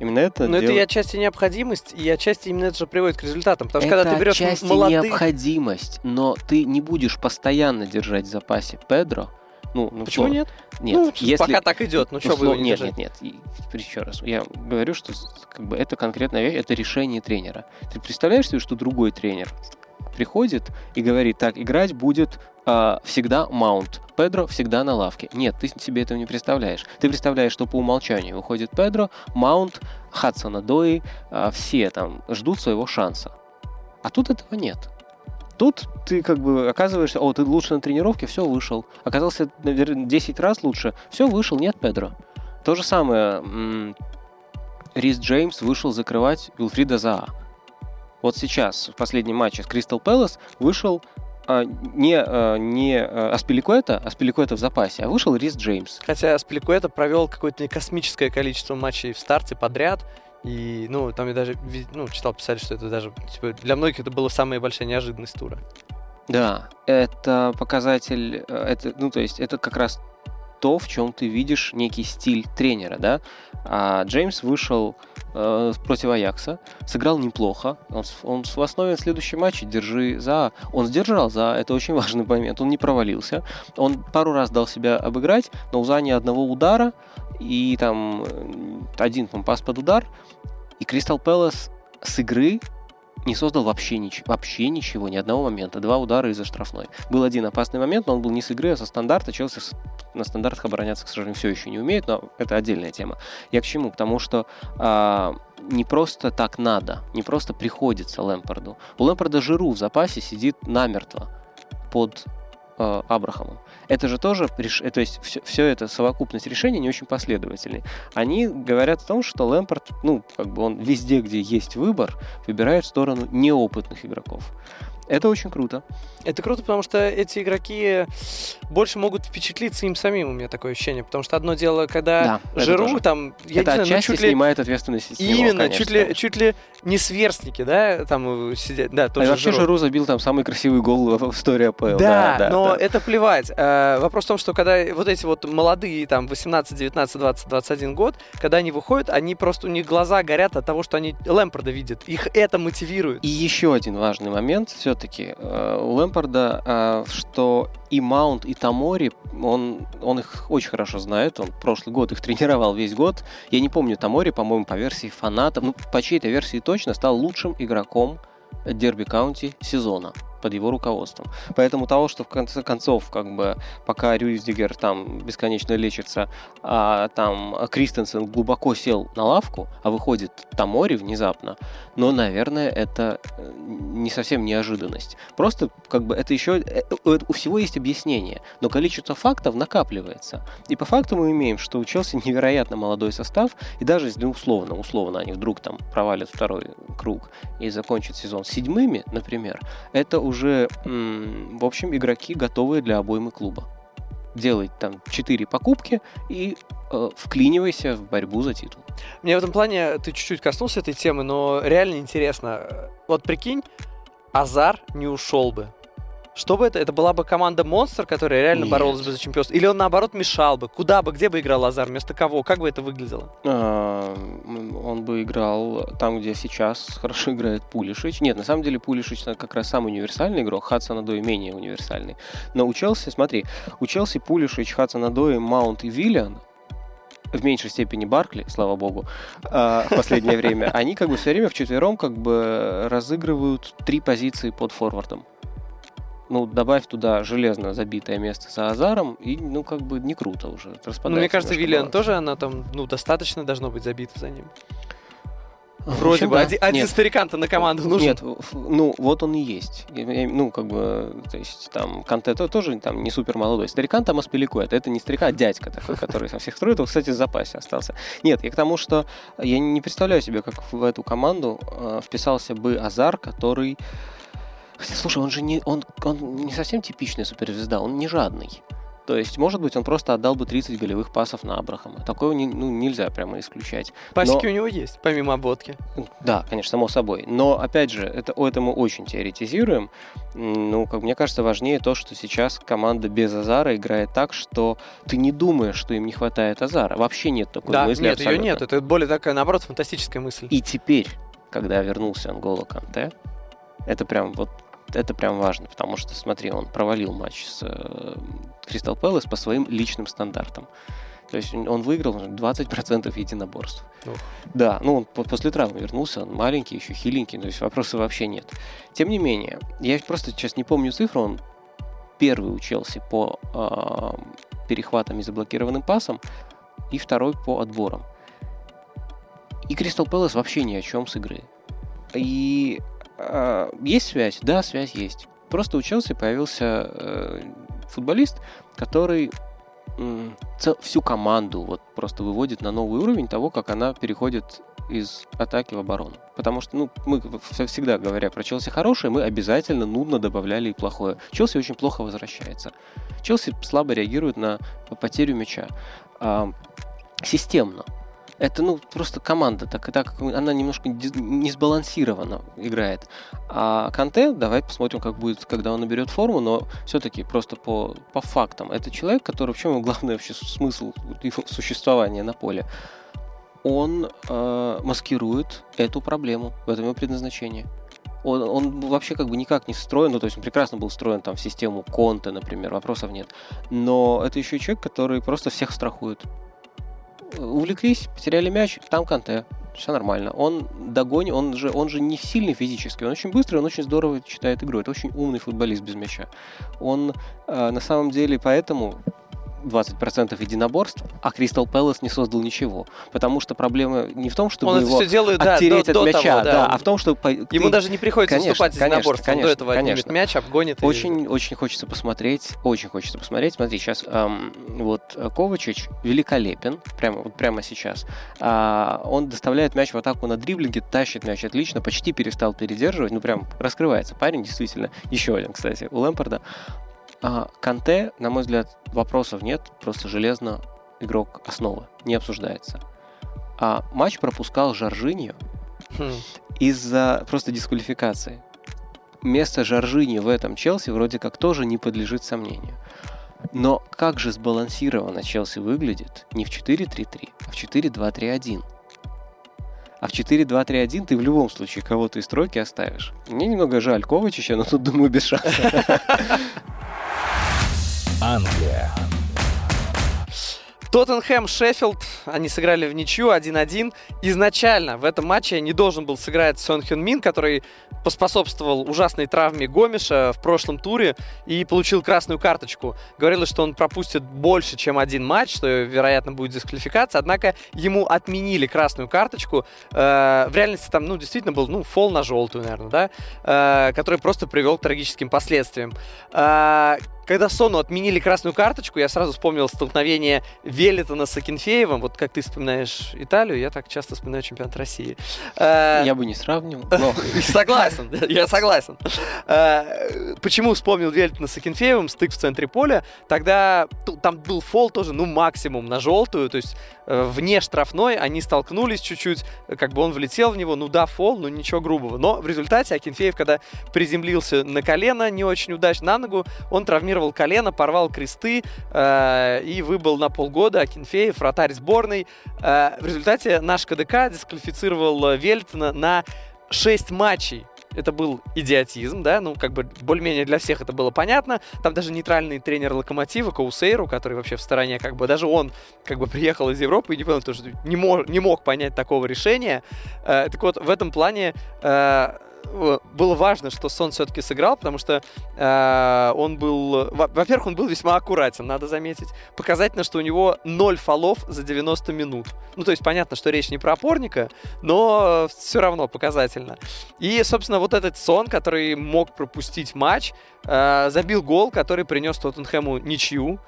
Именно это Но это и отчасти необходимость, и отчасти именно это же приводит к результатам. Потому что когда это ты берешь молодых... необходимость, но ты не будешь постоянно держать в запасе Педро. Ну, ну Почему что? нет? Нет, ну, если пока так идет, ну что услов- бы его не Нет, нет, нет. И, еще раз. Я говорю, что как бы это конкретная вещь, это решение тренера. Ты представляешь себе, что другой тренер приходит и говорит, так, играть будет а, всегда маунт. Педро всегда на лавке. Нет, ты себе этого не представляешь. Ты представляешь, что по умолчанию выходит Педро, маунт, Хадсона Дои, а, все там ждут своего шанса. А тут этого нет. Тут ты как бы оказываешься, о, ты лучше на тренировке, все, вышел. Оказался, наверное, 10 раз лучше, все, вышел, нет Педро. То же самое, Рис Джеймс вышел закрывать Вилфрида Заа. Вот сейчас, в последнем матче с Кристал Пэлас, вышел а, не, а, не а, Аспиликуэта, Аспиликуэта в запасе, а вышел Рис Джеймс. Хотя Спликуэта провел какое-то космическое количество матчей в старте подряд. И, ну, там я даже ну, читал, писали, что это даже, типа, для многих это была самая большая неожиданность тура. Да, это показатель, э, это, ну, то есть это как раз то, в чем ты видишь некий стиль тренера, да. А Джеймс вышел э, против Аякса, сыграл неплохо. Он, он в основе следующего матча держи за. Он сдержал за. Это очень важный момент. Он не провалился. Он пару раз дал себя обыграть, но у За ни одного удара и там э, один по пас под удар. И Кристал Пэлас с игры не создал вообще, нич- вообще ничего, ни одного момента. Два удара из-за штрафной. Был один опасный момент, но он был не с игры, а со стандарта. Челси на стандартах обороняться, к сожалению, все еще не умеет, но это отдельная тема. Я к чему? Потому что а, не просто так надо, не просто приходится Лэмпорду. У Лэмпорда Жиру в запасе сидит намертво под э, Абрахамом. Это же тоже, то есть все, все это совокупность решений не очень последовательные. Они говорят о том, что Лэмпорт, ну, как бы он везде, где есть выбор, выбирает сторону неопытных игроков. Это очень круто. Это круто, потому что эти игроки больше могут впечатлиться им самим, у меня такое ощущение. Потому что одно дело, когда Да, Жиру тоже. там, я это не знаю, ну, чуть ли... снимает ответственность него, Именно, конечно. чуть ли, чуть ли не сверстники, да, там э, сидят, да, А тоже вообще Жиру. Жиру забил там самый красивый гол в истории АПЛ. Да, но да. это плевать. Э, вопрос в том, что когда вот эти вот молодые, там, 18, 19, 20, 21 год, когда они выходят, они просто, у них глаза горят от того, что они Лэмпорда видят. Их это мотивирует. И еще один важный момент все-таки у Лэмпорда, э, что и Маунт, и Тамори, он, он их очень хорошо знает, он прошлый год их тренировал весь год. Я не помню, Тамори, по-моему, по версии фанатов, ну, по чьей-то версии точно, стал лучшим игроком Дерби Каунти сезона под его руководством. Поэтому того, что в конце концов, как бы, пока Рюдигер там бесконечно лечится, а там Кристенсен глубоко сел на лавку, а выходит Тамори внезапно, но, наверное, это э, не совсем неожиданность. Просто, как бы, это еще... э, У всего есть объяснение, но количество фактов накапливается. И по факту мы имеем, что у Челси <laughs> невероятно молодой состав, и даже если, ну, условно, условно, они вдруг там провалят второй круг и закончат сезон седьмыми, например, это уже, м, в общем, игроки, готовые для обоймы клуба. Делай там 4 покупки и э, вклинивайся в борьбу за титул. Мне в этом плане, ты чуть-чуть коснулся этой темы, но реально интересно. Вот прикинь, Азар не ушел бы. Что бы это? Это была бы команда Монстр, которая реально Нет. боролась бы за чемпионство? Или он, наоборот, мешал бы? Куда бы, где бы играл Азар? Вместо кого? Как бы это выглядело? А, Он бы играл там, где сейчас хорошо играет Пулишич. Нет, на самом деле Пулишич это как раз самый универсальный игрок, Хадсон Адой менее универсальный. Но у Челси, смотри, у Челси Пулишич, Хадсон Адой, Маунт и Виллиан в меньшей степени Баркли, слава богу, а, в последнее время, <laughs> они как бы все время вчетвером как бы разыгрывают три позиции под форвардом. Ну, добавь туда железно забитое место за Азаром, и, ну, как бы не круто уже. Ну, распадается мне кажется, Виллиан баланс. тоже, она там, ну, достаточно должно быть забита за ним. Вроде общем, бы. да. Один, один старикан-то на команду нужен. Нет, ну вот он и есть. Ну, как бы, то есть там Канте то- тоже там не супер молодой. Старикан там Аспиликуэт. Это не старикан, а дядька такой, который со всех строит. Он, кстати, в запасе остался. Нет, я к тому, что я не представляю себе, как в эту команду э, вписался бы Азар, который... Слушай, он же не, он, он не совсем типичная суперзвезда, он не жадный. То есть, может быть, он просто отдал бы 30 голевых пасов на Абрахама. Такого не- ну, нельзя прямо исключать. Пасеки но- у него есть, помимо обводки. Да, конечно, само собой. Но, опять же, это, о этом мы очень теоретизируем. Ну, как мне кажется, важнее то, что сейчас команда без Азара играет так, что ты не думаешь, что им не хватает Азара. Вообще нет такой да, мысли нет, ее абсолютно. нет. Это более такая, наоборот, фантастическая мысль. И теперь, когда вернулся Ангола Канте, это прям вот это прям важно, потому что, смотри, он провалил матч с э, Кристал Пэлас по своим личным стандартам. То есть он выиграл 20% единоборств. Ух. Да, ну он по- после травмы вернулся, он маленький, еще хиленький, то есть вопросов вообще нет. Тем не менее, я просто сейчас не помню цифру, он первый у Челси по а, перехватам и заблокированным пасам, и второй по отборам. И Кристал Пэлас вообще ни о чем с игры. И а, есть связь? Да, связь есть. Просто у Челси появился э, футболист, который всю команду вот просто выводит на новый уровень того, как она переходит из атаки в оборону. Потому что, ну, мы всегда говоря про Челси хорошее, мы обязательно нудно добавляли и плохое. Челси очень плохо возвращается. Челси слабо реагирует на потерю мяча. А, системно. Это, ну, просто команда, так, так она немножко не сбалансированно играет. А Канте, давай посмотрим, как будет, когда он наберет форму, но все-таки просто по, по фактам. Это человек, который, в чем его главный вообще смысл его существования на поле? Он э, маскирует эту проблему, в этом его предназначение. Он, он вообще как бы никак не встроен, ну, то есть он прекрасно был встроен там в систему Конта, например, вопросов нет. Но это еще и человек, который просто всех страхует. Увлеклись, потеряли мяч, там Канте, все нормально. Он догонит, он же, он же не сильный физически, он очень быстрый, он очень здорово читает игру. Это очень умный футболист без мяча. Он э, на самом деле поэтому 20% единоборств, а Кристал Пэлас не создал ничего. Потому что проблема не в том, чтобы Он это его все делает, да, оттереть до, от мяча, того, да, да. а в том, что... Ему ты- даже не приходится Конечно, выступать конечно, единоборства. Он до конечно, этого конечно. мяч, обгонит. и- Очень, очень хочется посмотреть, очень хочется посмотреть. Смотри, сейчас вот э, Ковачич великолепен, прямо, вот прямо сейчас. А, он доставляет мяч в атаку на дриблинге, тащит мяч отлично, почти перестал передерживать, ну прям раскрывается парень, действительно. Еще один, кстати, у Лэмпорда. А, Канте, на мой взгляд, вопросов нет, просто железно игрок основы, не обсуждается. А матч пропускал Жоржиньо, Хм. из-за просто дисквалификации. Место Жоржини в этом Челси вроде как тоже не подлежит сомнению. Но как же сбалансированно Челси выглядит не в 4-3-3, а в 4-2-3-1. А в 4-2-3-1 ты в любом случае кого-то из тройки оставишь. Мне немного жаль Ковачича, но тут, думаю, без шансов. <laughs> Англия. Тоттенхэм, Шеффилд, они сыграли в ничью 1-1. Изначально в этом матче не должен был сыграть Сон Хён Мин, который поспособствовал ужасной травме Гомеша в прошлом туре и получил красную карточку. Говорилось, что он пропустит больше, чем один матч, что, вероятно, будет дисквалификация. Однако ему отменили красную карточку. Э, в реальности там, ну, действительно был, ну, фол на желтую, наверное, да, э, который просто привел к трагическим последствиям. Когда Сону отменили красную карточку, я сразу вспомнил столкновение Велитона с Акинфеевым. Вот как ты вспоминаешь Италию, я так часто вспоминаю чемпионат России. Э, Я бы не сравнивал, <laughs> но Согласен, я согласен. Э, Почему вспомнил Велитона с Акинфеевым, стык в центре поля? Тогда там был фол тоже, ну, максимум на желтую, то есть э, вне штрафной они столкнулись чуть-чуть, как бы он влетел в него, ну да, фол, но ничего грубого. Но в результате Акинфеев, когда приземлился на колено не очень удачно, на ногу, он травмировал колено, порвал кресты э, и выбыл на полгода. Акинфеев, вратарь сборной. Э, в результате наш КДК дисквалифицировал Вельтона на 6 матчей. Это был идиотизм, да, ну, как бы более-менее для всех это было понятно. Там даже нейтральный тренер Локомотива, Каусейру, который вообще в стороне, как бы, даже он, как бы, приехал из Европы и не понял, что не, мог, не мог понять такого решения. Э, так вот, в этом плане э, было важно, что Сон все-таки сыграл, потому что э, он был... во- Во-первых, он был весьма аккуратен, надо заметить. Показательно, что у него 0 фолов за 90 минут. Ну, то есть понятно, что речь не про опорника, но все равно показательно. И, собственно, вот этот Сон, который мог пропустить матч, э, забил гол, который принес Тоттенхэму ничью.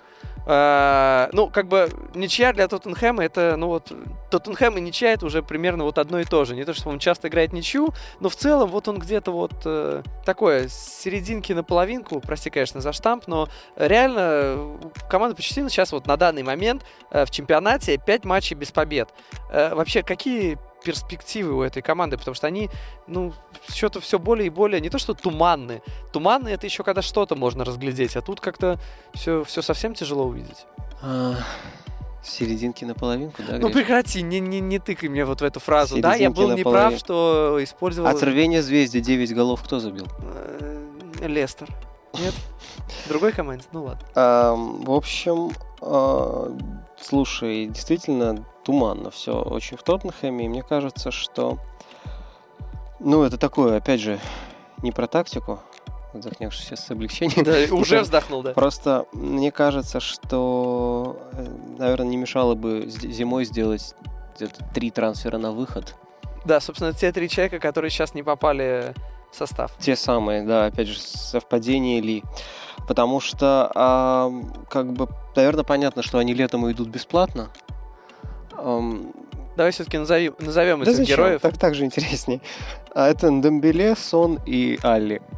Э, ну, как бы ничья для Тоттенхэма это, ну вот, Тоттенхэм и ничья это уже примерно вот одно и то же. Не то, что он часто играет ничью, но в целом вот он где-то вот э, такое, с серединки на половинку, прости, конечно, за штамп, но реально э, команда Почтина сейчас вот на данный момент э, в чемпионате 5 матчей без побед. Э, вообще, какие перспективы у этой команды? Потому что они, ну, что-то все более и более, не то что туманные. Туманные это еще когда что-то можно разглядеть, а тут как-то все, все совсем тяжело увидеть. а, серединки на половинку, да, Ну Гриш? прекрати, не, не, не тыкай мне вот в эту фразу. Да, я Серединки был неправ, половину. что использовал От рвения звезды 9 голов кто забил? э, Лестер. Нет? <laughs> Другой команде? Ну ладно. В общем, а, слушай, действительно туманно все очень в Тоттенхэме, и мне кажется, что, ну, это такое, опять же, не про тактику, вздохнешь сейчас с облегчением. Да, <laughs> уже вздохнул, да. Просто мне кажется, что, наверное, не мешало бы зимой сделать где-то три трансфера на выход. Да, собственно, те три человека, которые сейчас не попали в состав. Те самые, да, опять же, совпадение ли. Потому что, а, как бы, наверное, понятно, что они летом уйдут бесплатно. Давай все-таки назови, назовем да этих зачем? героев. Так, так же интереснее. А это Ndembele, Сон и Алли. <laughs>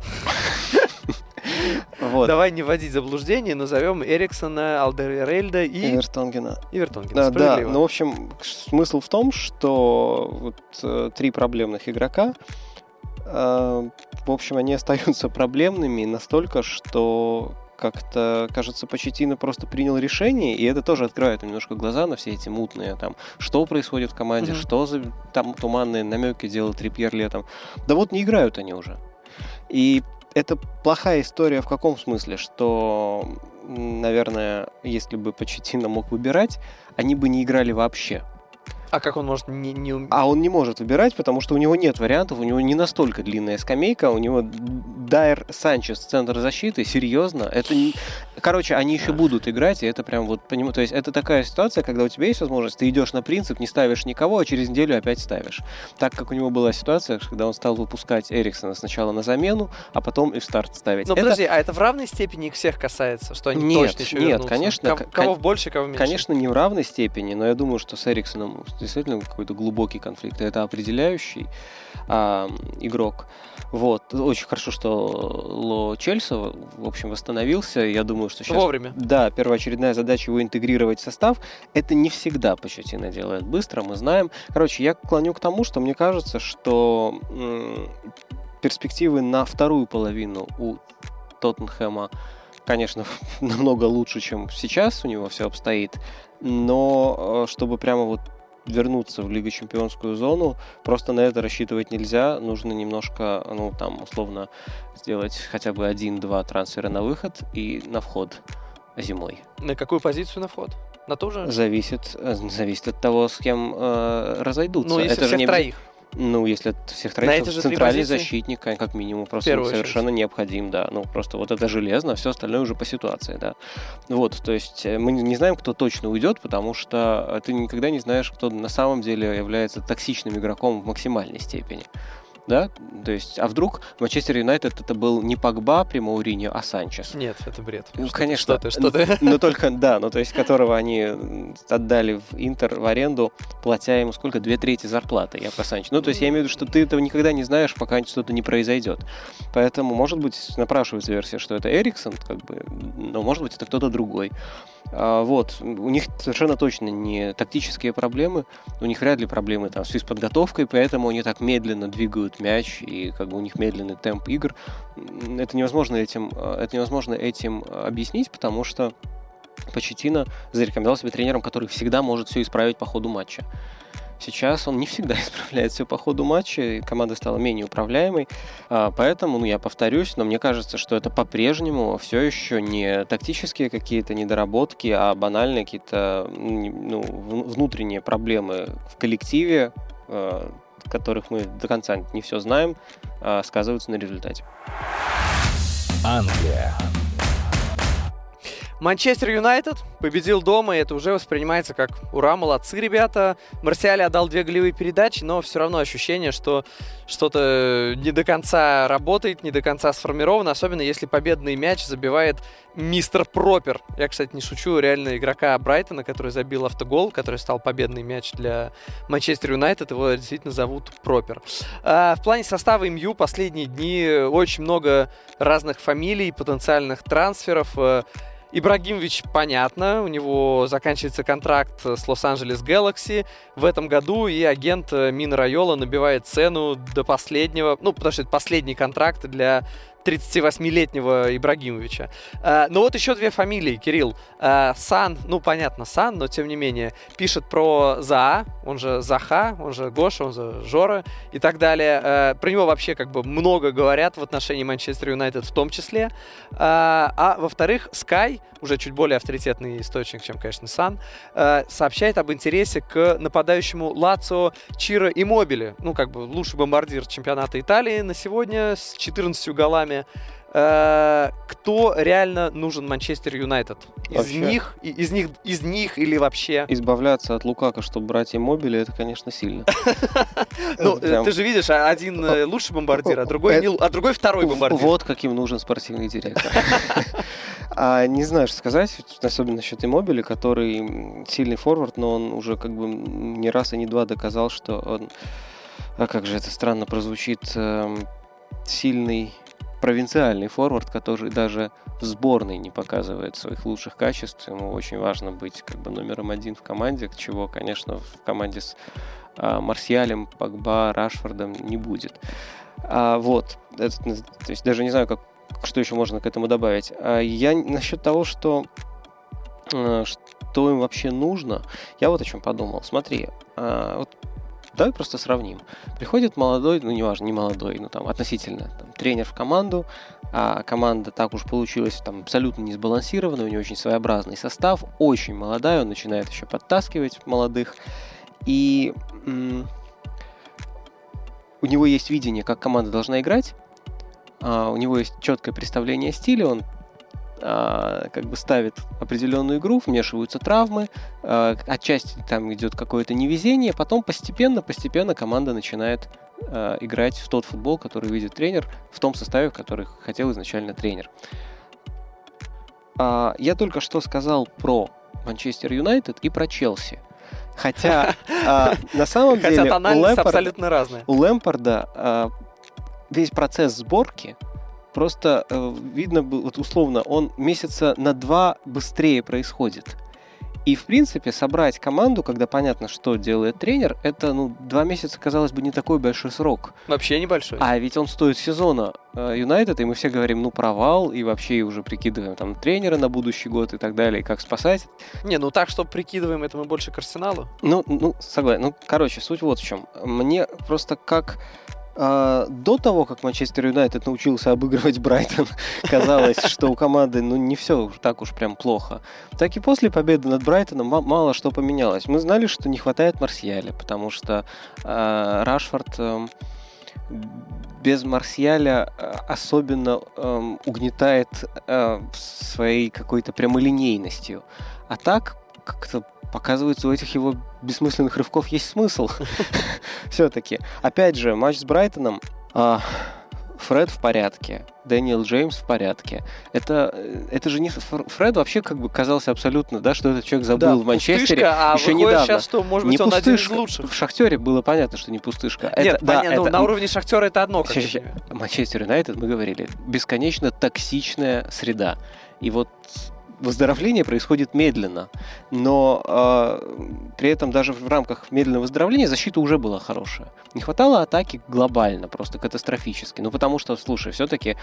Вот. Давай не вводить заблуждение, назовем Эриксона, Алдеререльда и Эвертонгена. Ивертонгена. Да, да, Справедливо. ну, в общем, смысл в том, что вот э, три проблемных игрока, в общем, они <laughs> остаются проблемными настолько, что как-то, кажется, Почетина просто принял решение, и это тоже открывает немножко глаза на все эти мутные, там, что происходит в команде, Мгм. что за там туманные намеки делал Трипьер летом. Да вот не играют они уже. И это плохая история в каком смысле, что, наверное, если бы Почетина мог выбирать, они бы не играли вообще. А как он может не, не А он не может выбирать, потому что у него нет вариантов, у него не настолько длинная скамейка, у него Дайер Санчес, центр защиты, серьезно, это не... Короче, они еще будут играть, и это прям вот, понимаю, то есть это такая ситуация, когда у тебя есть возможность, ты идешь на принцип, не ставишь никого, а через неделю опять ставишь. Так как у него была ситуация, когда он стал выпускать Эриксона сначала на замену, а потом и в старт ставить. Ну, Это- подожди, а это в равной степени их всех касается, что они Нет, точно еще нет, вернутся? конечно, Кого, больше, кого меньше? Конечно, не в равной степени, но я думаю, что с Эриксоном действительно какой-то глубокий конфликт. И Это определяющий а, игрок. Вот. Очень хорошо, что Ло Чельсо, в общем, восстановился. Я думаю, что сейчас... Вовремя. Да, первоочередная задача его интегрировать в состав. Это не всегда Почетина делает быстро, мы знаем. Короче, я клоню к тому, что мне кажется, что м, перспективы на вторую половину у Тоттенхэма, конечно, <laughs> намного лучше, чем сейчас у него все обстоит. Но э, чтобы прямо вот вернуться в Лигу Чемпионскую зону, просто на это рассчитывать нельзя. Нужно немножко, ну, там, условно, сделать хотя бы один-два трансфера на выход и на вход зимой. На какую позицию на вход? На ту же? Зависит, э, зависит от того, с кем э, разойдутся. Ну, если это же всех не троих. Ну, если от всех троих, то центральный защитник, как минимум, просто совершенно необходим, да. Ну, просто вот это железно, все остальное уже по ситуации, да. Вот, то есть э, мы не не знаем, кто точно уйдет, потому что э, ты никогда не знаешь, кто на самом деле является токсичным игроком в максимальной степени. Да, то есть, а вдруг Манчестер Юнайтед это был не Погба при Мауриньо, а Санчес. Нет, это бред. Ну, Что конечно. Что ты, что ты? Но только, да, ну то есть которого они отдали в Интер в аренду, платя ему сколько? Две трети зарплаты, я про Санчо. Ну то есть я имею в виду, что ты этого никогда не знаешь, пока что-то не произойдет. Поэтому, может быть, напрашивается версия, что это Эриксон, как бы, но может быть это кто-то другой. А, вот, у них совершенно точно не тактические проблемы, у них вряд ли проблемы там с физподготовкой, поэтому они так медленно двигают мяч, и как бы у них медленный темп игр. Это невозможно этим, э, это невозможно этим э, объяснить, потому что Почетина зарекомендовал себя тренером, который всегда может все исправить по ходу матча. Сейчас он не всегда <laughs> исправляет все по ходу матча, команда стала менее управляемой. А, Поэтому, ну, я повторюсь, но мне кажется, что это по-прежнему все еще не тактические какие-то недоработки, а банальные какие-то ну, внутренние проблемы в коллективе, э, которых мы до конца не все знаем, а, сказываются на результате. Англия. Манчестер Юнайтед победил дома, и это уже воспринимается как «Ура, молодцы, ребята!». Марсиале отдал две голевые передачи, но все равно ощущение, что что-то не до конца работает, не до конца сформировано, особенно если победный мяч забивает мистер Пропер. Я, кстати, не шучу, реально игрока Брайтона, который забил автогол, который стал победный мяч для Манчестер Юнайтед, его действительно зовут Пропер. А, в плане состава МЮ последние дни очень много разных фамилий, потенциальных трансферов. Ибрагимович, понятно, у него заканчивается контракт с Лос-Анджелес Galaxy. В этом году, и агент э, Мин Райола набивает цену до последнего, ну, потому что это последний контракт для 38-летнего Ибрагимовича. А, но вот еще две фамилии, Кирилл. А, Сан, ну, понятно, Сан, но тем не менее, пишет про Заа, он же Заха, он же Гоша, он же Жора и так далее. А, про него вообще как бы много говорят в отношении Манчестер Юнайтед в том числе. А, во-вторых, Sky, уже чуть более авторитетный источник, чем, конечно, Сан, э, сообщает об интересе к нападающему Лацио Чиро Иммобиле. Ну, как бы лучший бомбардир чемпионата Италии на сегодня с 14 голами. Э, кто реально нужен Манчестер Юнайтед? Из Вообще. них, из них, из них или вообще? Избавляться от Лукака, чтобы брать мобили, это, конечно, сильно. <laughs> Ну, э, ты же видишь, а один э, лучший бомбардир, а другой, л- а другой второй бомбардир. Вот каким нужен спортивный директор. <laughs> А, не знаю, что сказать, особенно насчет Иммобили, который сильный форвард, но он уже как бы не раз и не два доказал, что он, а как же это странно прозвучит, эм, сильный провинциальный форвард, который даже в сборной не показывает своих лучших качеств. Ему очень важно быть как бы номером один в команде, чего, конечно, в команде с а, Марсиалем, Погба, Рашфордом не будет. А, вот, Это, то есть даже не знаю, как, что еще можно к этому добавить. А я насчет того, что э, что им вообще нужно, я вот о чем подумал. Смотри, а, вот давай просто сравним. Приходит молодой, ну неважно, не молодой, ну там относительно там, тренер в команду, а команда так уж получилась там абсолютно не сбалансированная, у нее очень своеобразный состав, очень молодая, он начинает еще подтаскивать молодых. и м, у него есть видение, как команда должна играть, а, у него есть четкое представление стиля, он как бы ставит определенную игру, вмешиваются травмы, а, отчасти там идет какое-то невезение, потом постепенно, постепенно команда начинает а, играть в тот футбол, который видит тренер, в том составе, который хотел изначально тренер. А, я только что сказал про Манчестер Юнайтед и про Челси. Хотя а, <laughs> на самом деле у тональность Лэмпарда, абсолютно разная. у Лэмпарда а, весь процесс сборки просто э, видно, было, вот условно, он месяца на два быстрее происходит. И, в принципе, собрать команду, когда понятно, что делает тренер, это, ну, два месяца, казалось бы, не такой большой срок. Вообще небольшой. А ведь он стоит сезона э, Юнайтед, и мы все говорим, ну, провал, и вообще уже прикидываем там тренера на будущий год и так далее, и как спасать. Не, ну так, что прикидываем, это мы больше к Арсеналу. Ну, ну, согласен. Ну, короче, суть вот в чем. Мне просто как до того, как Манчестер Юнайтед научился обыгрывать Брайтон, <laughs> казалось, что у команды ну, не все так уж прям плохо. Так и после победы над Брайтоном ма- мало что поменялось. Мы знали, что не хватает Марсиаля, потому что э, Рашфорд э, без Марсиаля э, особенно э, угнетает э, своей какой-то прямолинейностью. А так как-то показывается, у этих его бессмысленных рывков есть смысл. <laughs> Все-таки. Опять же, матч с Брайтоном. а, Фред в порядке, Дэниел Джеймс в порядке. Это, э, это же не... Фр- Фред вообще как бы казался абсолютно, да, что этот человек забыл в Манчестере пустышка, а еще недавно. сейчас, что, может не быть, он один из пустышка. лучших. В Шахтере было понятно, что не пустышка. Нет, это, да, ну, это- на уровне Шахтера это одно, как ща. Манчестер Юнайтед, мы говорили, бесконечно токсичная среда. И вот выздоровление происходит медленно, но э, при этом даже в рамках медленного выздоровления защита уже была хорошая. Не хватало атаки глобально, просто катастрофически. Ну, потому что, слушай, все-таки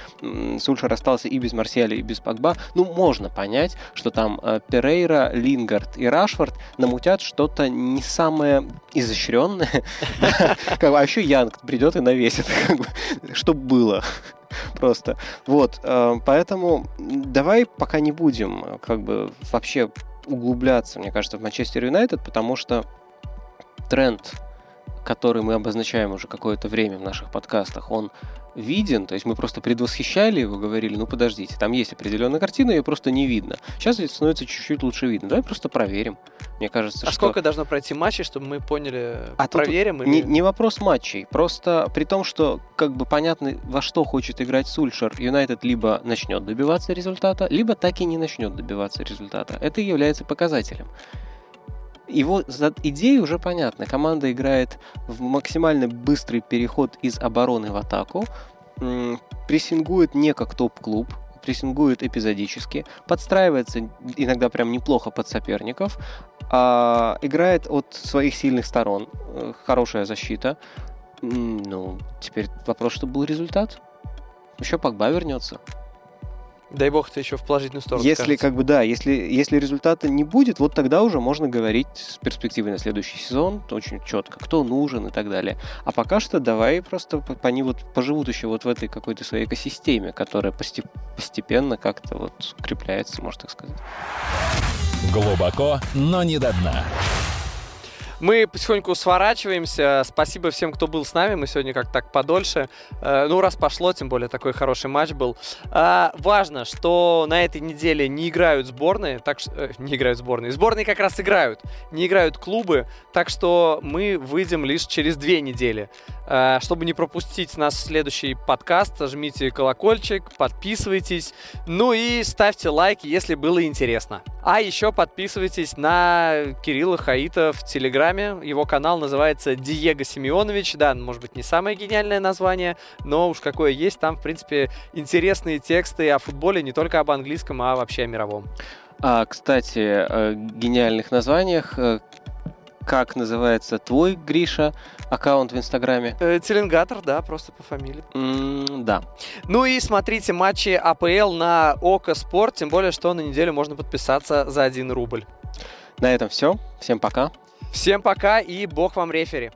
Сульшер остался и без Марсиаля, и без Погба. Ну, можно понять, что там э, Перейра, Лингард и Рашфорд намутят что-то не самое изощренное. <laughs> А еще Янг придет и навесит, <laughs> чтобы было. <laughs> Просто. Вот, э, поэтому давай пока не будем э, как бы вообще углубляться, мне кажется, в Манчестер Юнайтед, потому что тренд, который мы обозначаем уже какое-то время в наших подкастах, он виден, то есть мы просто предвосхищали его, говорили, ну подождите, там есть определенная картина, ее просто не видно. Сейчас ведь становится чуть-чуть лучше видно. Давай просто проверим. Мне кажется, А что... сколько должно пройти матчей, чтобы мы поняли, А проверим Не, или... не вопрос матчей. Просто при том, что как бы понятно, во что хочет играть Сульшер, Юнайтед либо начнет добиваться результата, либо так и не начнет добиваться результата. Это является показателем. Его идея уже понятна. Команда играет в максимально быстрый переход из обороны в атаку, прессингует не как топ-клуб, прессингует эпизодически, подстраивается иногда прям неплохо под соперников, а, играет от своих сильных сторон, э, хорошая защита. Ну, теперь вопрос, чтобы был результат. Еще Погба вернется. Дай бог, это еще в положительную сторону Если скажется. как бы да, если, если результата не будет, вот тогда уже можно говорить с перспективой на следующий сезон, очень четко, кто нужен и так далее. А пока что давай просто они вот поживут еще вот в этой какой-то своей экосистеме, которая посте- постепенно как-то вот укрепляется, можно так сказать. Глубоко, но не до дна. Мы потихоньку сворачиваемся. Спасибо всем, кто был с нами. Мы сегодня как так подольше. Э, Ну, раз пошло, тем более такой хороший матч был. А, Важно, что на этой неделе не играют сборные. Так что... э, Не играют сборные. Сборные как раз играют. Не играют клубы. Так что мы выйдем лишь через две недели. Э, Чтобы не пропустить наш следующий подкаст, жмите колокольчик, подписывайтесь. Ну и ставьте лайки, если было интересно. А еще подписывайтесь на Кирилла Хаита в Телеграме. Его канал называется Диего Семенович. Да, может быть, не самое гениальное название, но уж какое есть. Там, в принципе, интересные тексты о футболе, не только об английском, а вообще о мировом. А, кстати, о гениальных названиях. э, Как называется твой, Гриша, аккаунт в Инстаграме? Э, Теленгатор, да, просто по фамилии. М, Да. Ну и смотрите матчи АПЛ на Око Спорт, тем более, что на неделю можно подписаться за 1 рубль. На этом все. Всем пока. Всем пока и бог вам рефери.